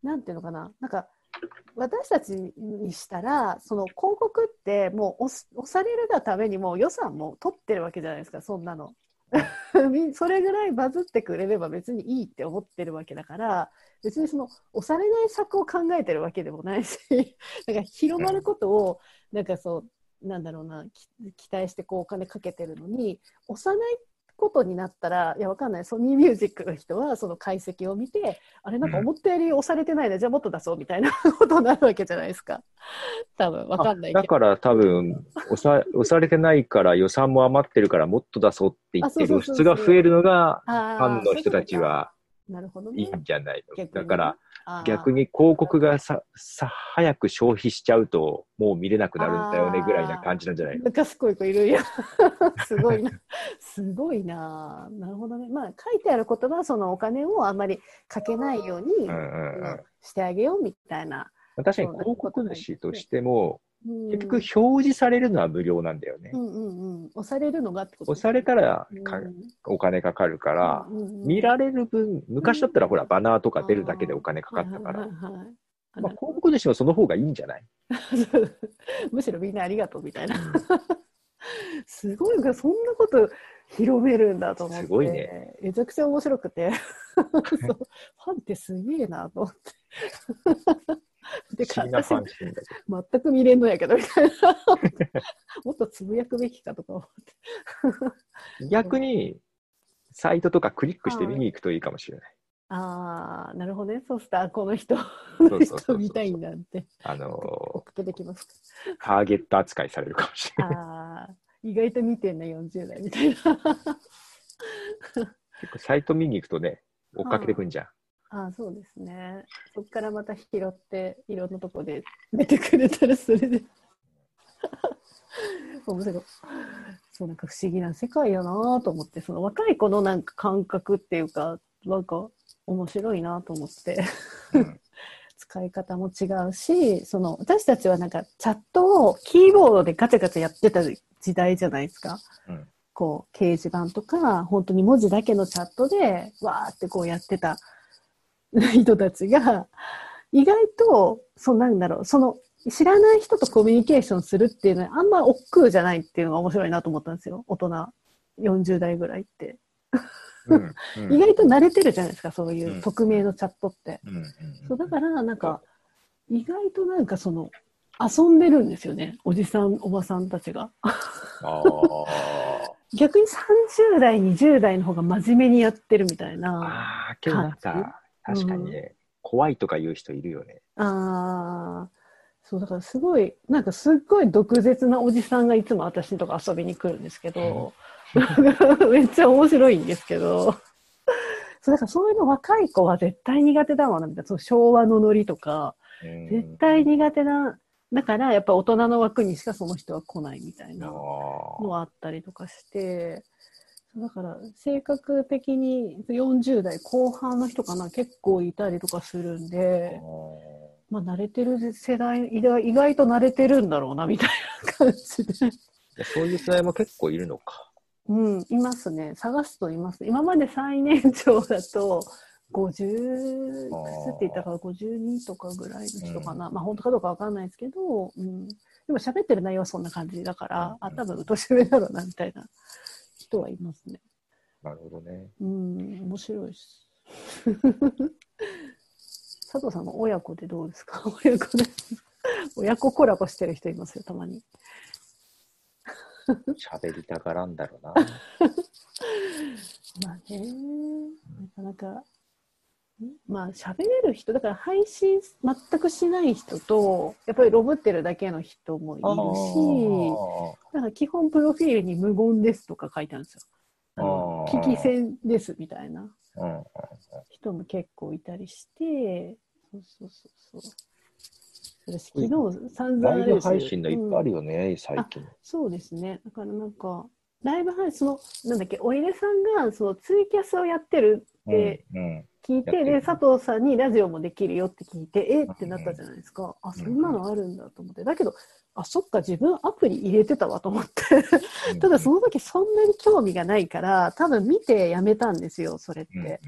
なんていうのかな、なんか、私たちにしたら、その広告ってもう押されるがためにもう予算も取ってるわけじゃないですか、そんなの。それぐらいバズってくれれば別にいいって思ってるわけだから、別にその押されない策を考えてるわけでもないし、なんか広まることを、なんかそう、なんだろうな、期待してこうお金かけてるのに、押さないっことになったら、いや、わかんない、ソニーミュージックの人はその解析を見て、あれ、なんか思ったより押されてないな、じゃあもっと出そうみたいな ことになるわけじゃないですか。多分わかんないけど。
だから多分押さ、押されてないから予算も余ってるからもっと出そうって言って
あそうそうそう
露出が増えるのが、
あ
ファンの人たちは
ー、なるほど
いい
ね。
んじゃないの？だから逆に広告がさ、さ、早く消費しちゃうともう見れなくなるんだよねぐらいな感じなんじゃないの？
なんかすごい子いるやん。すごいな。すごいな。なるほどね。まあ、書いてあることは、そのお金をあんまりかけないように、
うんうんうん
あのしてあげようみたいな。
確かに広告主としても、
うん
結局表示されるのは無料なんだよね
う。んうんうん。押されるのがってこと？
押されたらか
うん
お金かかるから、
うんうんうん
見られる分、昔だったらほらバナーとか出るだけでお金かかったから、まあ、広告主はその方がいいんじゃない？
むしろみんなありがとうみたいな。すごい、そんなこと広めるんだと思って。
すごいね。
めちゃくちゃ面白くて。ファンってすげえなと思って。で
不思議なファン心だけど。
全く見れんのやけどみたいな。もっとつぶやくべきかとか思って。
逆に、サイトとかクリックして見に行くといいかもしれない。
ああ、なるほどね。そうしたら、この人、人見たいんだって。
あの
追っかけてきます。
ー、ターゲット扱いされるかもしれない。
ああ、意外と見てんね、40代みたいな。
結構サイト見に行くとね、追っかけてくんじゃん。
ああ、そうですね。そこからまた拾って、いろんなとこで出てくれたらそれで。面白い。そう、なんか不思議な世界やなと思って、その若い子のなんか感覚っていうか、なんか面白いなと思って。
うん
使い方も違うし、その私たちはなんかチャットをキーボードでガチャガチャやってた時代じゃないですか。
うん
こう掲示板とか本当に文字だけのチャットでわーってこうやってた人たちが意外とそうなんだろうその知らない人とコミュニケーションするっていうのはあんま億劫じゃないっていうのが面白いなと思ったんですよ。大人。40代ぐらいって、
うんうん。
意外と慣れてるじゃないですかそうい
う
匿名のチャットって、
うんうん
そうだからなんか意外となんかその遊んでるんですよね。おじさんおばさんたちが。逆に30代20代の方が真面目にやってるみたいな
あー、けどなんか、確かにね、怖いとか言う人いるよね。
ああそうだからすごいなんかすっごい毒舌なおじさんがいつも私のとこ遊びに来るんですけど、めっちゃ面白いんですけど。そうだからそういうの若い子は絶対苦手だわなみたいな。その昭和のノリとか
うん。
絶対苦手なだからやっぱ大人の枠にしかその人は来ないみたいな
あ
のはあったりとかしてだから性格的に40代後半の人かな結構いたりとかするん
ー
で。まあ、慣れてる世代意外、と慣れてるんだろうな、みたいな感じで。
そういう世代も結構いるのか。
うん、いますね。探すといます。今まで最年長だと、50いくつって言ったから52とかぐらいの人かな。まあ、本当かどうかわかんないですけど、うん。でも喋ってる内容はそんな感じだから、あ、多分、年上だろうな、みたいな人はいますね。
なるほどね。
うん、面白いです。佐藤さんの親子でどうですか？親子で。親子コラボしてる人いますよ、たまに。
喋りたがらんだろうな。
まあね、なかなか、んまあ喋れる人、だから配信全くしない人と、やっぱりロブってるだけの人もいるし、だから基本プロフィールに無言ですとか書いてあるんですよ。あの
あー
聞き戦ですみたいな
うんうん
人も結構いたりして、そうそうそうそう。私、昨日散々
ライブ配信のいっぱいあるよね、最近。
そうですね。だからなんか、ライブ配信、その、なんだっけ、おいでさんが、そのツイキャスをやってる聞いて、で、佐藤さんにラジオもできるよって聞いて、えってなったじゃないですか。あ、そんなのあるんだと思って。だけど、あ、そっか、自分アプリ入れてたわと思って。
うん
ただ、その時そんなに興味がないから、多分見てやめたんですよ、それって。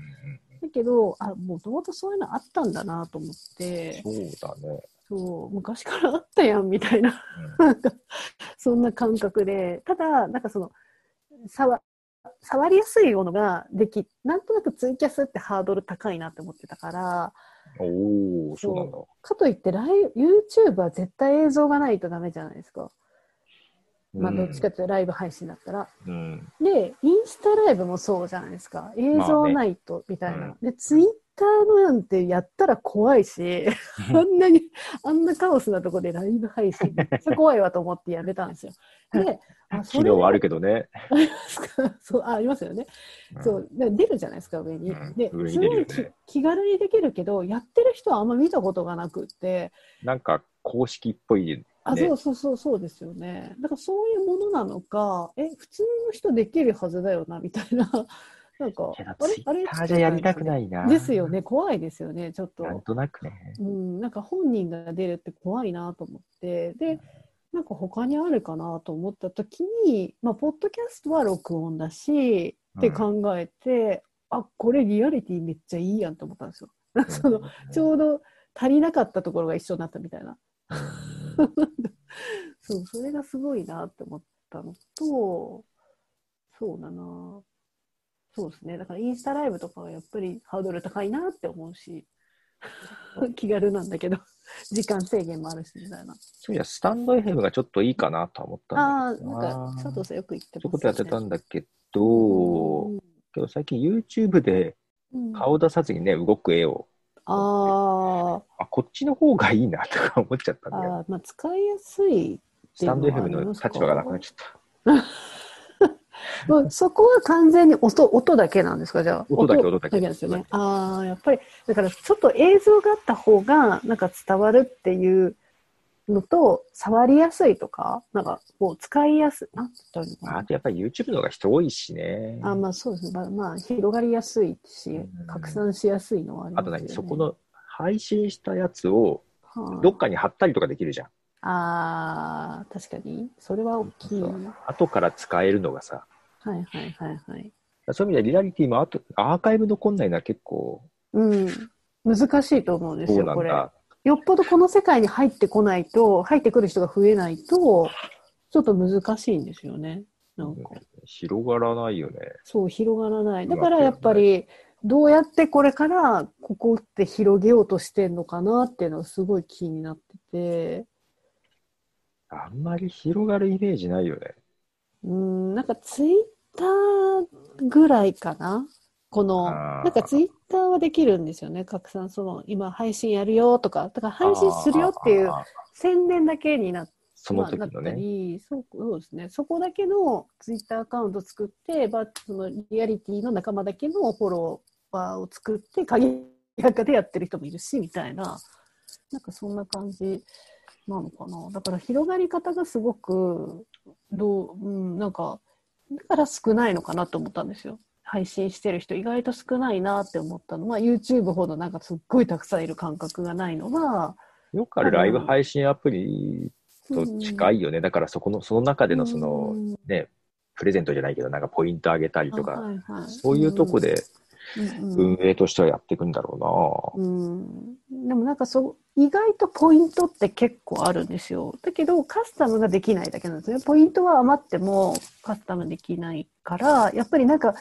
だけど、あ、もともとそういうのあったんだなと思って、
そうだね。
そう、昔からあったやん、みたいな。なんか、そんな感覚で、ただ、なんかその、触、触りやすいものができ、なんとなくツイキャスってハードル高いなって思ってたから、
おお、そうなんだ。
かといってライ、YouTube は絶対映像がないとダメじゃないですか。まあ、どっちかというとライブ配信だったら。
うん。
で、インスタライブもそうじゃないですか。映像ないと、みたいな。
うん
で、ツイッターのなんてやったら怖いし、あんなに、あんなカオスなとこでライブ配信、めっちゃ怖いわと思ってやめたんですよ。で、あ、
昨日はあるけどね。
ありますかそう、あ、ありますよね。
うん
そう、で出るじゃないですか、上に。
うん
で、すごい気軽にできるけど、やってる人はあんま見たことがなくって、
なんか公式っぽい、ね。
あ、そうそうそう、そうですよね。だからそういうものなのか、え、普通の人できるはずだよな、みたいな。なんか、
けど
あれ？
ツイッターじゃやりたくないな。
ですよね、怖いですよね、ちょっと。
なんとなくね。
うん、なんか本人が出るって怖いなと思って、で、なんか他にあるかなと思った時に、まあ、ポッドキャストは録音だし、って考えて、あ、これリアリティめっちゃいいやんと思ったんですよ。その、ちょうど足りなかったところが一緒になったみたいな。そう、それがすごいなって思ったのと、そうだな。そうですね。だからインスタライブとかはやっぱりハードル高いなって思うし、気軽なんだけど、時間制限もあるしみたいな。
そういや、スタンド FM がちょっといいかなとは思った
ああー、
んだけど
なんか佐藤さんよく言ってます
そういうことやってたんだけ
う
ど、
ん
けど最近 YouTube で
うん
顔出さずにね、動く絵を、
あ
あ、こっちの方がいいなとか思っちゃったん
ー
だよ。
あー、まあ使いやすい
スタンド FM の立場がなくなっちゃった。
まあ、そこは完全に音音だけなんですかじゃあ？
音だけ音だけ
ですよね。ああ、やっぱり、だからちょっと映像があった方が、なんか伝わるっていうのと、触りやすいとか、なんかこう使いやすい、なんて言ったらいいの
あとやっぱり YouTube の方が人多いしね。
あまあそうですね。まあ、まあ、広がりやすいし
うん、
拡散しやすいのはありますよね。
あと何、そこの配信したやつを
はあ、
どっかに貼ったりとかできるじゃん。
ああ、確かに。それは大きい。
後から使えるのがさ。
いはいはいはい。
そういう意味ではリアリティも後アーカイブ残んないのは結構
うん。難しいと思うんですよ、これ。よっぽどこの世界に入ってこないと、入ってくる人が増えないと、ちょっと難しいんですよね。なんか、
広がらないよね。
そう、広がらない。だからやっぱり、どうやってこれからここって広げようとしてんのかなっていうのがすごい気になってて、
あんまり広がるイメージないよね。
うん、なんかツイッターぐらいかな？この、なんかツイッターはできるんですよね？拡散、その、今配信やるよとか、だから配信するよっていう宣伝だけになって、
その時のね。
りそうそうですね、そこだけのツイッターアカウント作って、まあ、そのリアリティの仲間だけのフォロワーを作って、鍵役でやってる人もいるし、みたいな、なんかそんな感じなのかな。だから広がり方がすごく、どう、うん、なんか、だから少ないのかなと思ったんですよ。配信してる人意外と少ないなって思ったのは、YouTube ほどなんかすっごいたくさんいる感覚がないのは、
よくあるライブ配信アプリと近いよね。だからそこの、その中でのその、
うん
ね、プレゼントじゃないけど、なんかポイントあげたりとか、
はいはい
そういうとこで
うん
運営としてはやっていくんだろ
うん、でもなんかそう意外とポイントって結構あるんですよ。だけどカスタムができないだけなんですね。ポイントは余ってもカスタムできないからやっぱりなんか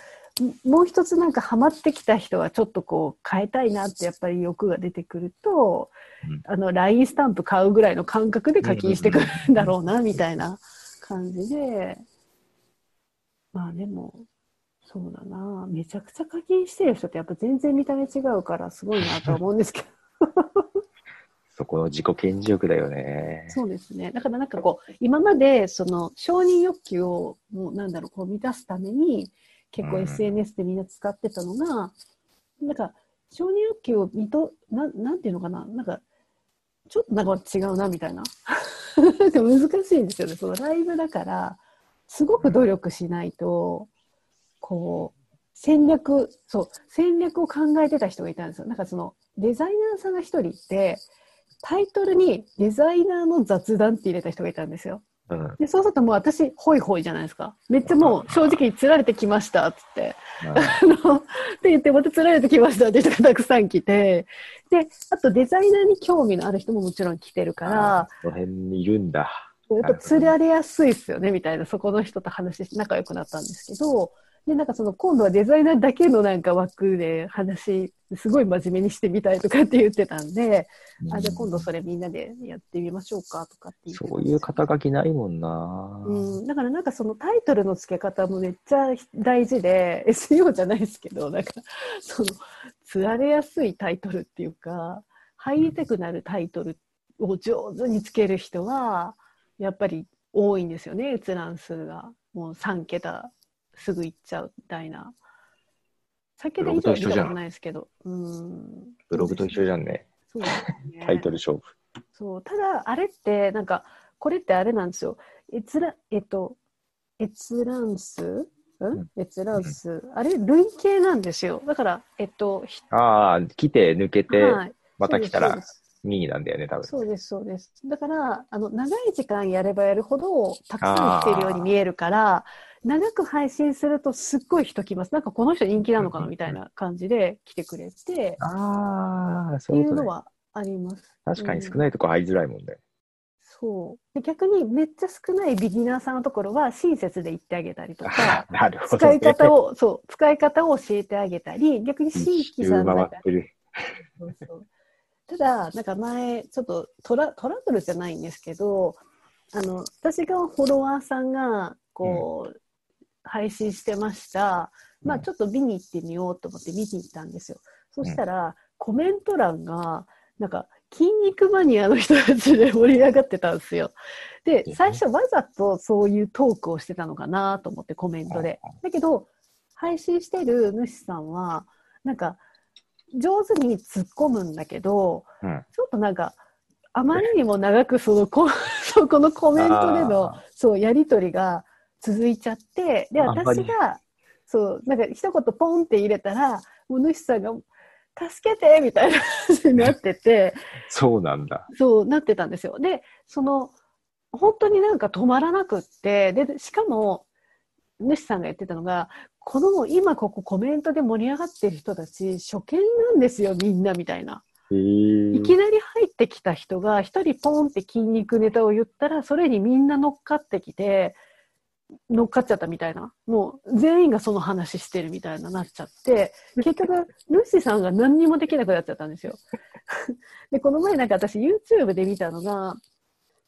もう一つなんかハマってきた人はちょっとこう変えたいなってやっぱり欲が出てくると、
うん。
あの LINE スタンプ買うぐらいの感覚で課金してくるんだろうなみたいな感じで。まあでもそうだなめちゃくちゃ課金してる人ってやっぱ全然見た目違うからすごいなとは思うんですけど
う。そこの自己顕示欲だよね。
そうですねだからなんかこう今までその承認欲求をもうなんだろうこう満たすために結構
うん
SNS でみんな使ってたのが、なんか承認欲求を見とななんていうのかななんかちょっとなんか違うなみたいな。難しいんですよね。そのライブだから、すごく努力しないと、こう、戦略、そう、戦略を考えてた人がいたんですよ。なんかその、デザイナーさんが一人って、タイトルにデザイナーの雑談って入れた人がいたんですよ。
うん。
で、そうするともう私、ホイホイじゃないですか。めっちゃもう正直釣られてきましたっつって。あの、って言って、また釣られてきましたって人がたくさん来て、で、あとデザイナーに興味のある人ももちろん来てるから、
この辺にいるんだ。
やっぱ釣られやすいっすよね、みたいな、そこの人と話して仲良くなったんですけど、で、なんかその今度はデザイナーだけのなんか枠で話、すごい真面目にしてみたいとかって言ってたんで、あ、じゃあ今度それみんなでやってみましょうかとかって
そういう肩書きないもんな。
うん、だからなんかそのタイトルの付け方もめっちゃ大事で SEO じゃないですけどなんかその釣られやすいタイトルっていうか入りたくなるタイトルを上手につける人はやっぱり多いんですよね閲覧数が。もう3桁すぐいっちゃうみたいな。3桁以上は見たことないですけど。うん。
ブログと一緒じゃんね。
そうですね。
タイトル勝負。
そう。ただあれってなんかこれってあれなんですよ。閲覧えっと閲覧数？
うん？
ん。閲覧数、あれ累計なんですよ。だからえっとひ
ああ、来て抜けて、
はい。
また来たら
そうです
2位なんだよね、多分。
そうですそうです。だからあの長い時間やればやるほどたくさん来てるように見えるから長く配信するとすっごい人来ます。なんかこの人人気なのかな？みたいな感じで来てくれて。
ああ、そういう
のはあります。
確かに少ないとこ入りづらいもんね。
そう。で逆にめっちゃ少ないビギナーさんのところは親切で言ってあげたりとか
なるほど、ね。
使い方を、そう、使い方を教えてあげたり、逆に新規さん
回
だ
ってる。
そうそう。ただ、なんか前、ちょっとトラトラブルじゃないんですけど、あの、私がフォロワーさんが、こう、配信してました。まあ、ちょっと見に行ってみようと思って見に行ったんですよ。そしたら、コメント欄が、なんか、筋肉マニアの人たちで盛り上がってたんですよ。で、最初わざとそういうトークをしてたのかなと思ってコメントで。だけど、配信してる主さんは、なんか、上手に突っ込むんだけど、
うん
ちょっとなんか、あまりにも長くそのこ そこのコメントでの
あ
そうやり取りが続いちゃってで私がそうなんか一言ポンって入れたらもう主さんが「助けて!」みたいな感じになってて
そうなんだ。
そうなってたんですよ。でその本当になんか止まらなくってでしかも主さんが言ってたのがこの今ここコメントで盛り上がってる人たち初見なんですよみんなみたいな。いきなり入ってきた人が一人ポンって筋肉ネタを言ったらそれにみんな乗っかってきて乗っかっちゃったみたいな。もう全員がその話してるみたいななっちゃって結局ルーシーさんが何にもできなくなっちゃったんですよ。でこの前なんか私 YouTube で見たのが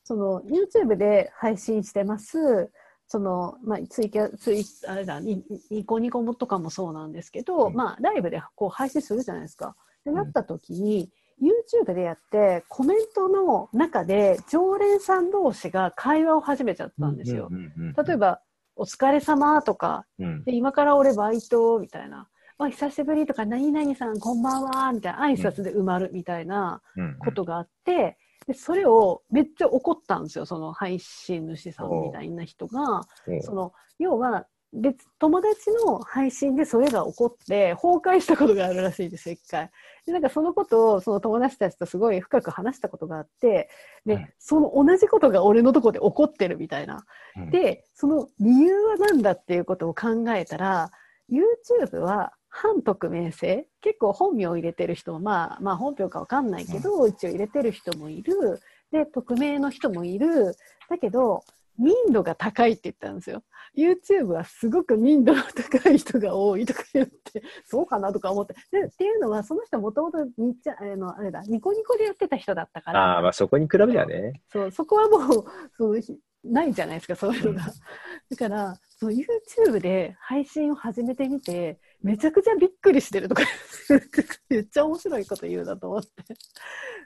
その YouTube で配信してます。その、まあ、ツイキャツイあれだニニコニコもとかもそうなんですけど、
うん。
まあ、ライブでこう配信するじゃないですか。でなった時に、YouTube でやってコメントの中で常連さん同士が会話を始めちゃったんですよ。例えば「お疲れ様とか
うん。
で今から俺バイトみたいな「あ久しぶり」とか「何々さんこんばんは」みたいな挨拶で埋まるみたいな
うん。
ことがあって、でそれをめっちゃ怒ったんですよその配信主さんみたいな人が。
うん。
その要は別友達の配信でそれが起こって崩壊したことがあるらしいんですよ一回。でなんかそのことをその友達たちとすごい深く話したことがあってで、
うん
その同じことが俺のとこで起こってるみたいな。
うん。
でその理由は何だっていうことを考えたら YouTube は反匿名性結構本名を入れてる人もまあまあ本名かわかんないけど、一応入れてる人もいる。で匿名の人もいる。だけど民度が高いって言ったんですよ YouTube はすごく民度の高い人が多いとか言って そうかなとか思ってでっていうのはその人もともとにっちゃあのあれだニコニコでやってた人だったから
ああ、まあそこに比べりゃね。
そう、そこはもう、そのひないじゃないですか、そういうのが。だから、その YouTube で配信を始めてみて、めちゃくちゃびっくりしてるとか、めっちゃ面白いこと言うなと思って。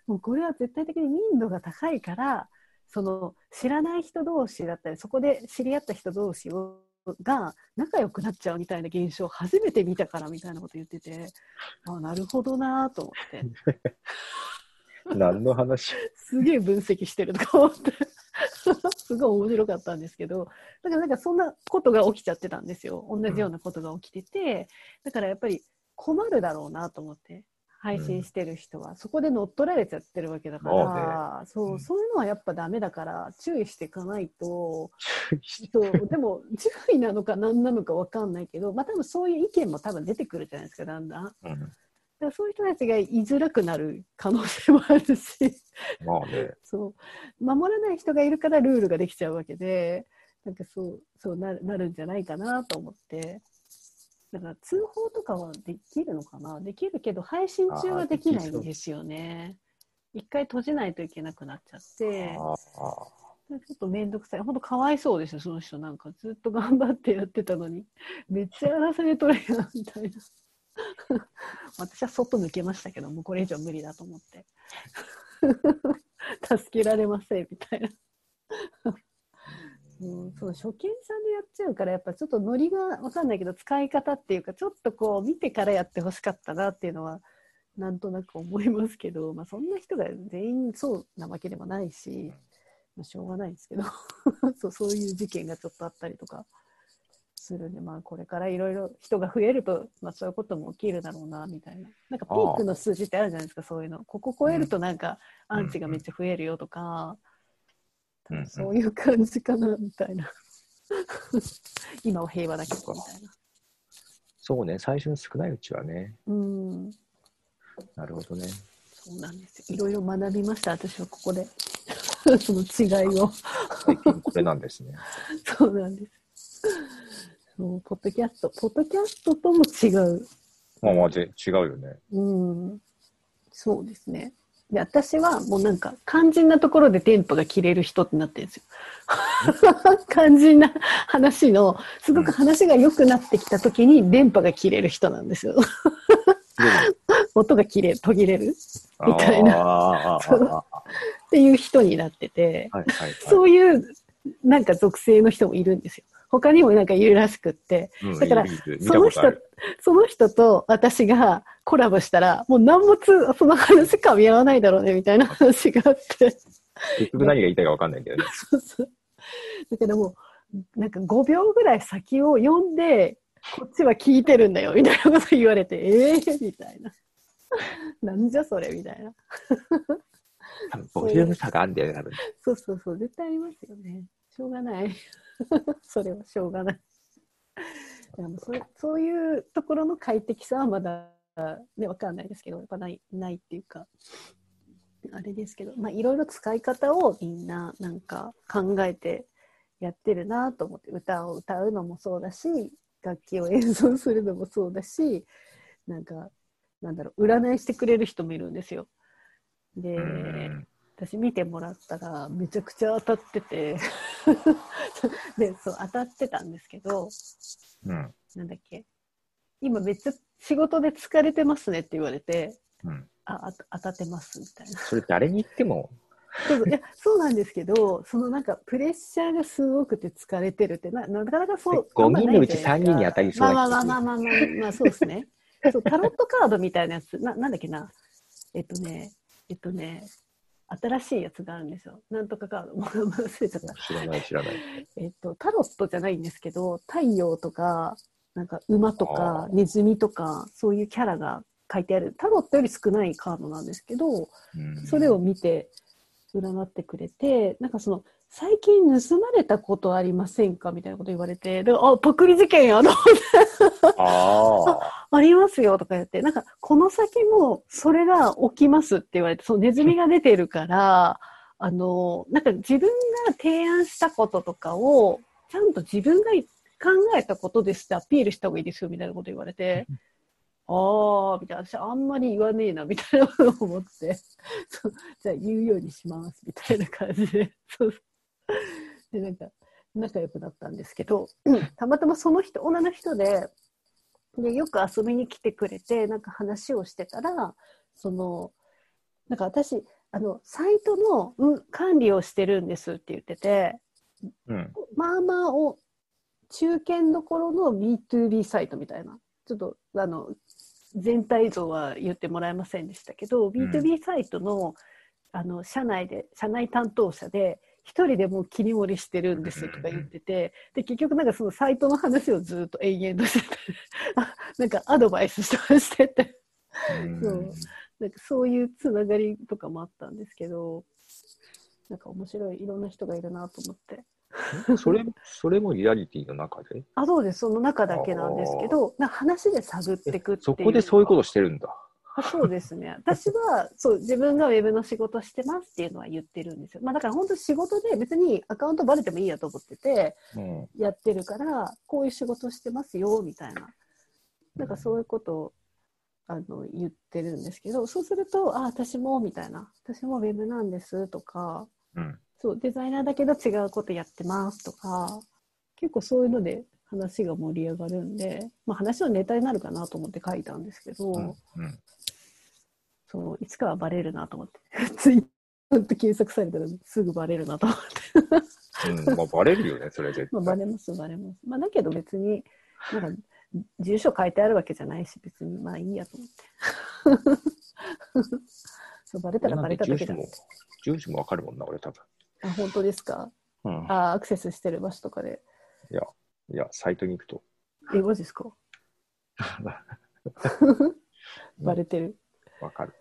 もうこれは絶対的に民度が高いから、その知らない人同士だったり、そこで知り合った人同士をが仲良くなっちゃうみたいな現象を初めて見たからみたいなこと言ってて、あなるほどなと思って。
何の話？
すげえ分析してるとか思って。すごい面白かったんですけど、だからなんかそんなことが起きちゃってたんですよ。同じようなことが起きてて、だからやっぱり困るだろうなと思って。配信してる人は、そこで乗っ取られちゃってるわけだから、そう、
うん。
そういうのはやっぱダメだから注意していかないと、そうでも注意なのか何なのか分かんないけど、まあ多分そういう意見も多分出てくるじゃないですか、だんだん。だか
うん
らそういう人たちが言いづらくなる可能性もあるし。
まあね。
そう。守らない人がいるからルールができちゃうわけでなんかそうそうなるなるんじゃないかなと思ってだから通報とかはできるのかな？できるけど配信中はできないんですよね。一回閉じないといけなくなっちゃって。ちょっと面倒くさい。本当かわいそうですよその人なんか。ずっと頑張ってやってたのに。めっちゃやらされとるやんみたいな。私は外抜けましたけどもうこれ以上無理だと思って。助けられませんみたいな。うん、そう初見さんでやっちゃうからやっぱちょっとノリがわかんないけど使い方っていうかちょっとこう見てからやってほしかったなっていうのはなんとなく思いますけど、まあ、そんな人が全員そうなわけでもないし、まあ、しょうがないですけど そうそういう事件がちょっとあったりとかするんで、まあ、これからいろいろ人が増えると、まあ、そういうことも起きるだろうなみたいな。なんかピークの数字ってあるじゃないですかそういうの。ここ超えるとなんかアンチがめっちゃ増えるよとか、
うん。
そういう感じかなみたいな。今は平和だけどみたいな。
そうね、最初の少ないうちはね。
うん。
なるほどね。
そうなんですよ。いろいろ学びました私はここで。その違いを。
最近これなんですね。
そうなんです。そうポッドキャスト。ポッドキャストとも違う。
まあまあ、ぜ違うよね。
うん、そうですね。で、私はもうなんか肝心なところで電波が切れる人ってなってるんですよ。肝心な話の、すごく話が良くなってきた時に電波が切れる人なんですよ。音が切れる、途切れる？みたいな。っていう人になってて、
はいはいはい。
そういうなんか属性の人もいるんですよ。他にもなんかいるらしくって、
うん
だからその人 その人と私がコラボしたら、もう何もつその話噛み合わないだろうね、みたいな 話があって。
結局何が言いたいか分かんないけどね。
そうそう。だけどもう、なんか5秒ぐらい先を読んで、こっちは聞いてるんだよ、みたいなこと言われて、ええー、みたいな。なんじゃそれ、みたいな。
多分ボリューム差があるんだよね、多分。
そうそうそう、絶対ありますよね。しょうがない。それはしょうがない。でもそそういうところの快適さはまだ、ね、わかんないですけど、やっぱないないっていうか、あれですけど、まあ、いろいろ使い方をみんななんか考えてやってるなと思って、歌を歌うのもそうだし、楽器を演奏するのもそうだし、なんか、なんだろう、占いしてくれる人もいるんですよ。で、
うん
私見てもらったらめちゃくちゃ当たってて でそう当たってたんですけど
うん。
なんだっけ今めっちゃ仕事で疲れてますねって言われて
うん。
ああ当たってますみたいな。
それ誰に言っても、
そういやそうなんですけどそのなんかプレッシャーがすごくて疲れてるってななかなかそう
5
あんま
人のうち3
ないじゃないですか。
人に当たりそう
まあ
な気が
まあまあまあまあまあ、まあ、そうですね。そうタロットカードみたいなやつななんだっけな。えっとねえっとね新しいやつがあるんですよ。なんとかカード。もう忘れちゃった。
知らない知らない。
えっと、タロットじゃないんですけど、太陽とか、なんか馬とか
あ、
ネズミとか、そういうキャラが書いてある。タロットより少ないカードなんですけど、
うん
それを見て占ってくれて、なんかその、最近盗まれたことありませんか？みたいなこと言われて、であ、パクリ事件やと思って
あ あ。
ありますよとか言って、なんかこの先もそれが起きますって言われて、そのネズミが出てるから、あの、なんか自分が提案したこととかを、ちゃんと自分が考えたことですってアピールした方がいいですよみたいなこと言われて、ああ、みたいな、私あんまり言わねえな、みたいなことを思って、そうじゃあ言うようにします、みたいな感じで、そう で、なんか仲良くなったんですけど、たまたまその人、女の人で、で、よく遊びに来てくれて、なんか話をしてたら、その、なんか私、あの、サイトの、うん、管理をしてるんですって言ってて、
うん。
まあまあを、中堅どころの B2B サイトみたいな。ちょっと、あの、全体像は言ってもらえませんでしたけど、B2B サイトのあの社内で社内担当者で一人でもう切り盛りしてるんですとか言っててで結局なんかそのサイトの話をずっと延々としててあ なんかアドバイスしてて。そう。なんかそういうつながりとかもあったんですけどなんか面白いいろんな人がいるなと思って。
それ、それもリアリティの中で？
あそうです。その中だけなんですけどな話で探っていくっていう
そこでそういうことしてるんだ。
あそうですね。私はそう自分がウェブの仕事してますっていうのは言ってるんですよ。まあだから本当仕事で別にアカウントバレてもいいやと思ってて
うん。
やってるからこういう仕事してますよみたいな。なんかそういうことをあの言ってるんですけど、そうすると、あ、私もみたいな。私もウェブなんですとか、
うん。
そう、デザイナーだけど違うことやってますとか、結構そういうので話が盛り上がるんで、まあ話のネタになるかなと思って書いたんですけど、
うん。うん。
そう、いつかはバレるなと思って。ツイッターって検索されたらすぐバレるなと思って。
うん、まあ、バレるよね、それは絶
まあ、
対。
バレます、バレます。まあ、だけど別に、なんか、住所書いてあるわけじゃないし、別にまあいいやと思って。そう、バレたらバレただけだ。
住所も、住所もわかるもんな、俺多分。
あ、本当ですか？
うん。
あ、アクセスしてる場所とかで。
いや、いや、サイトに行くと。
え、マジですか？バレてる。
わかる。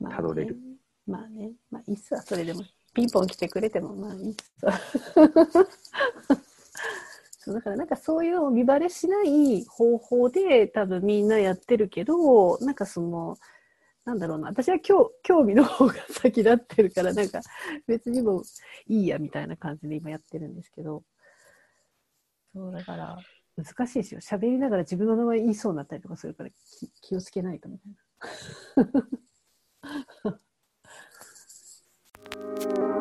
まあね
辿れる。
まあね。まあいいっすわ、それでも。ピンポン来てくれても、まあいいっ。そうだからなんかそういう見バレしない方法で多分みんなやってるけど、なんかその、なんだろうな、私は興興味の方が先立ってるから、なんか別にもういいやみたいな感じで今やってるんですけど、そうだから難しいですよ。喋りながら自分の名前言いそうになったりとかするから気気をつけないとみたいな。Thank you.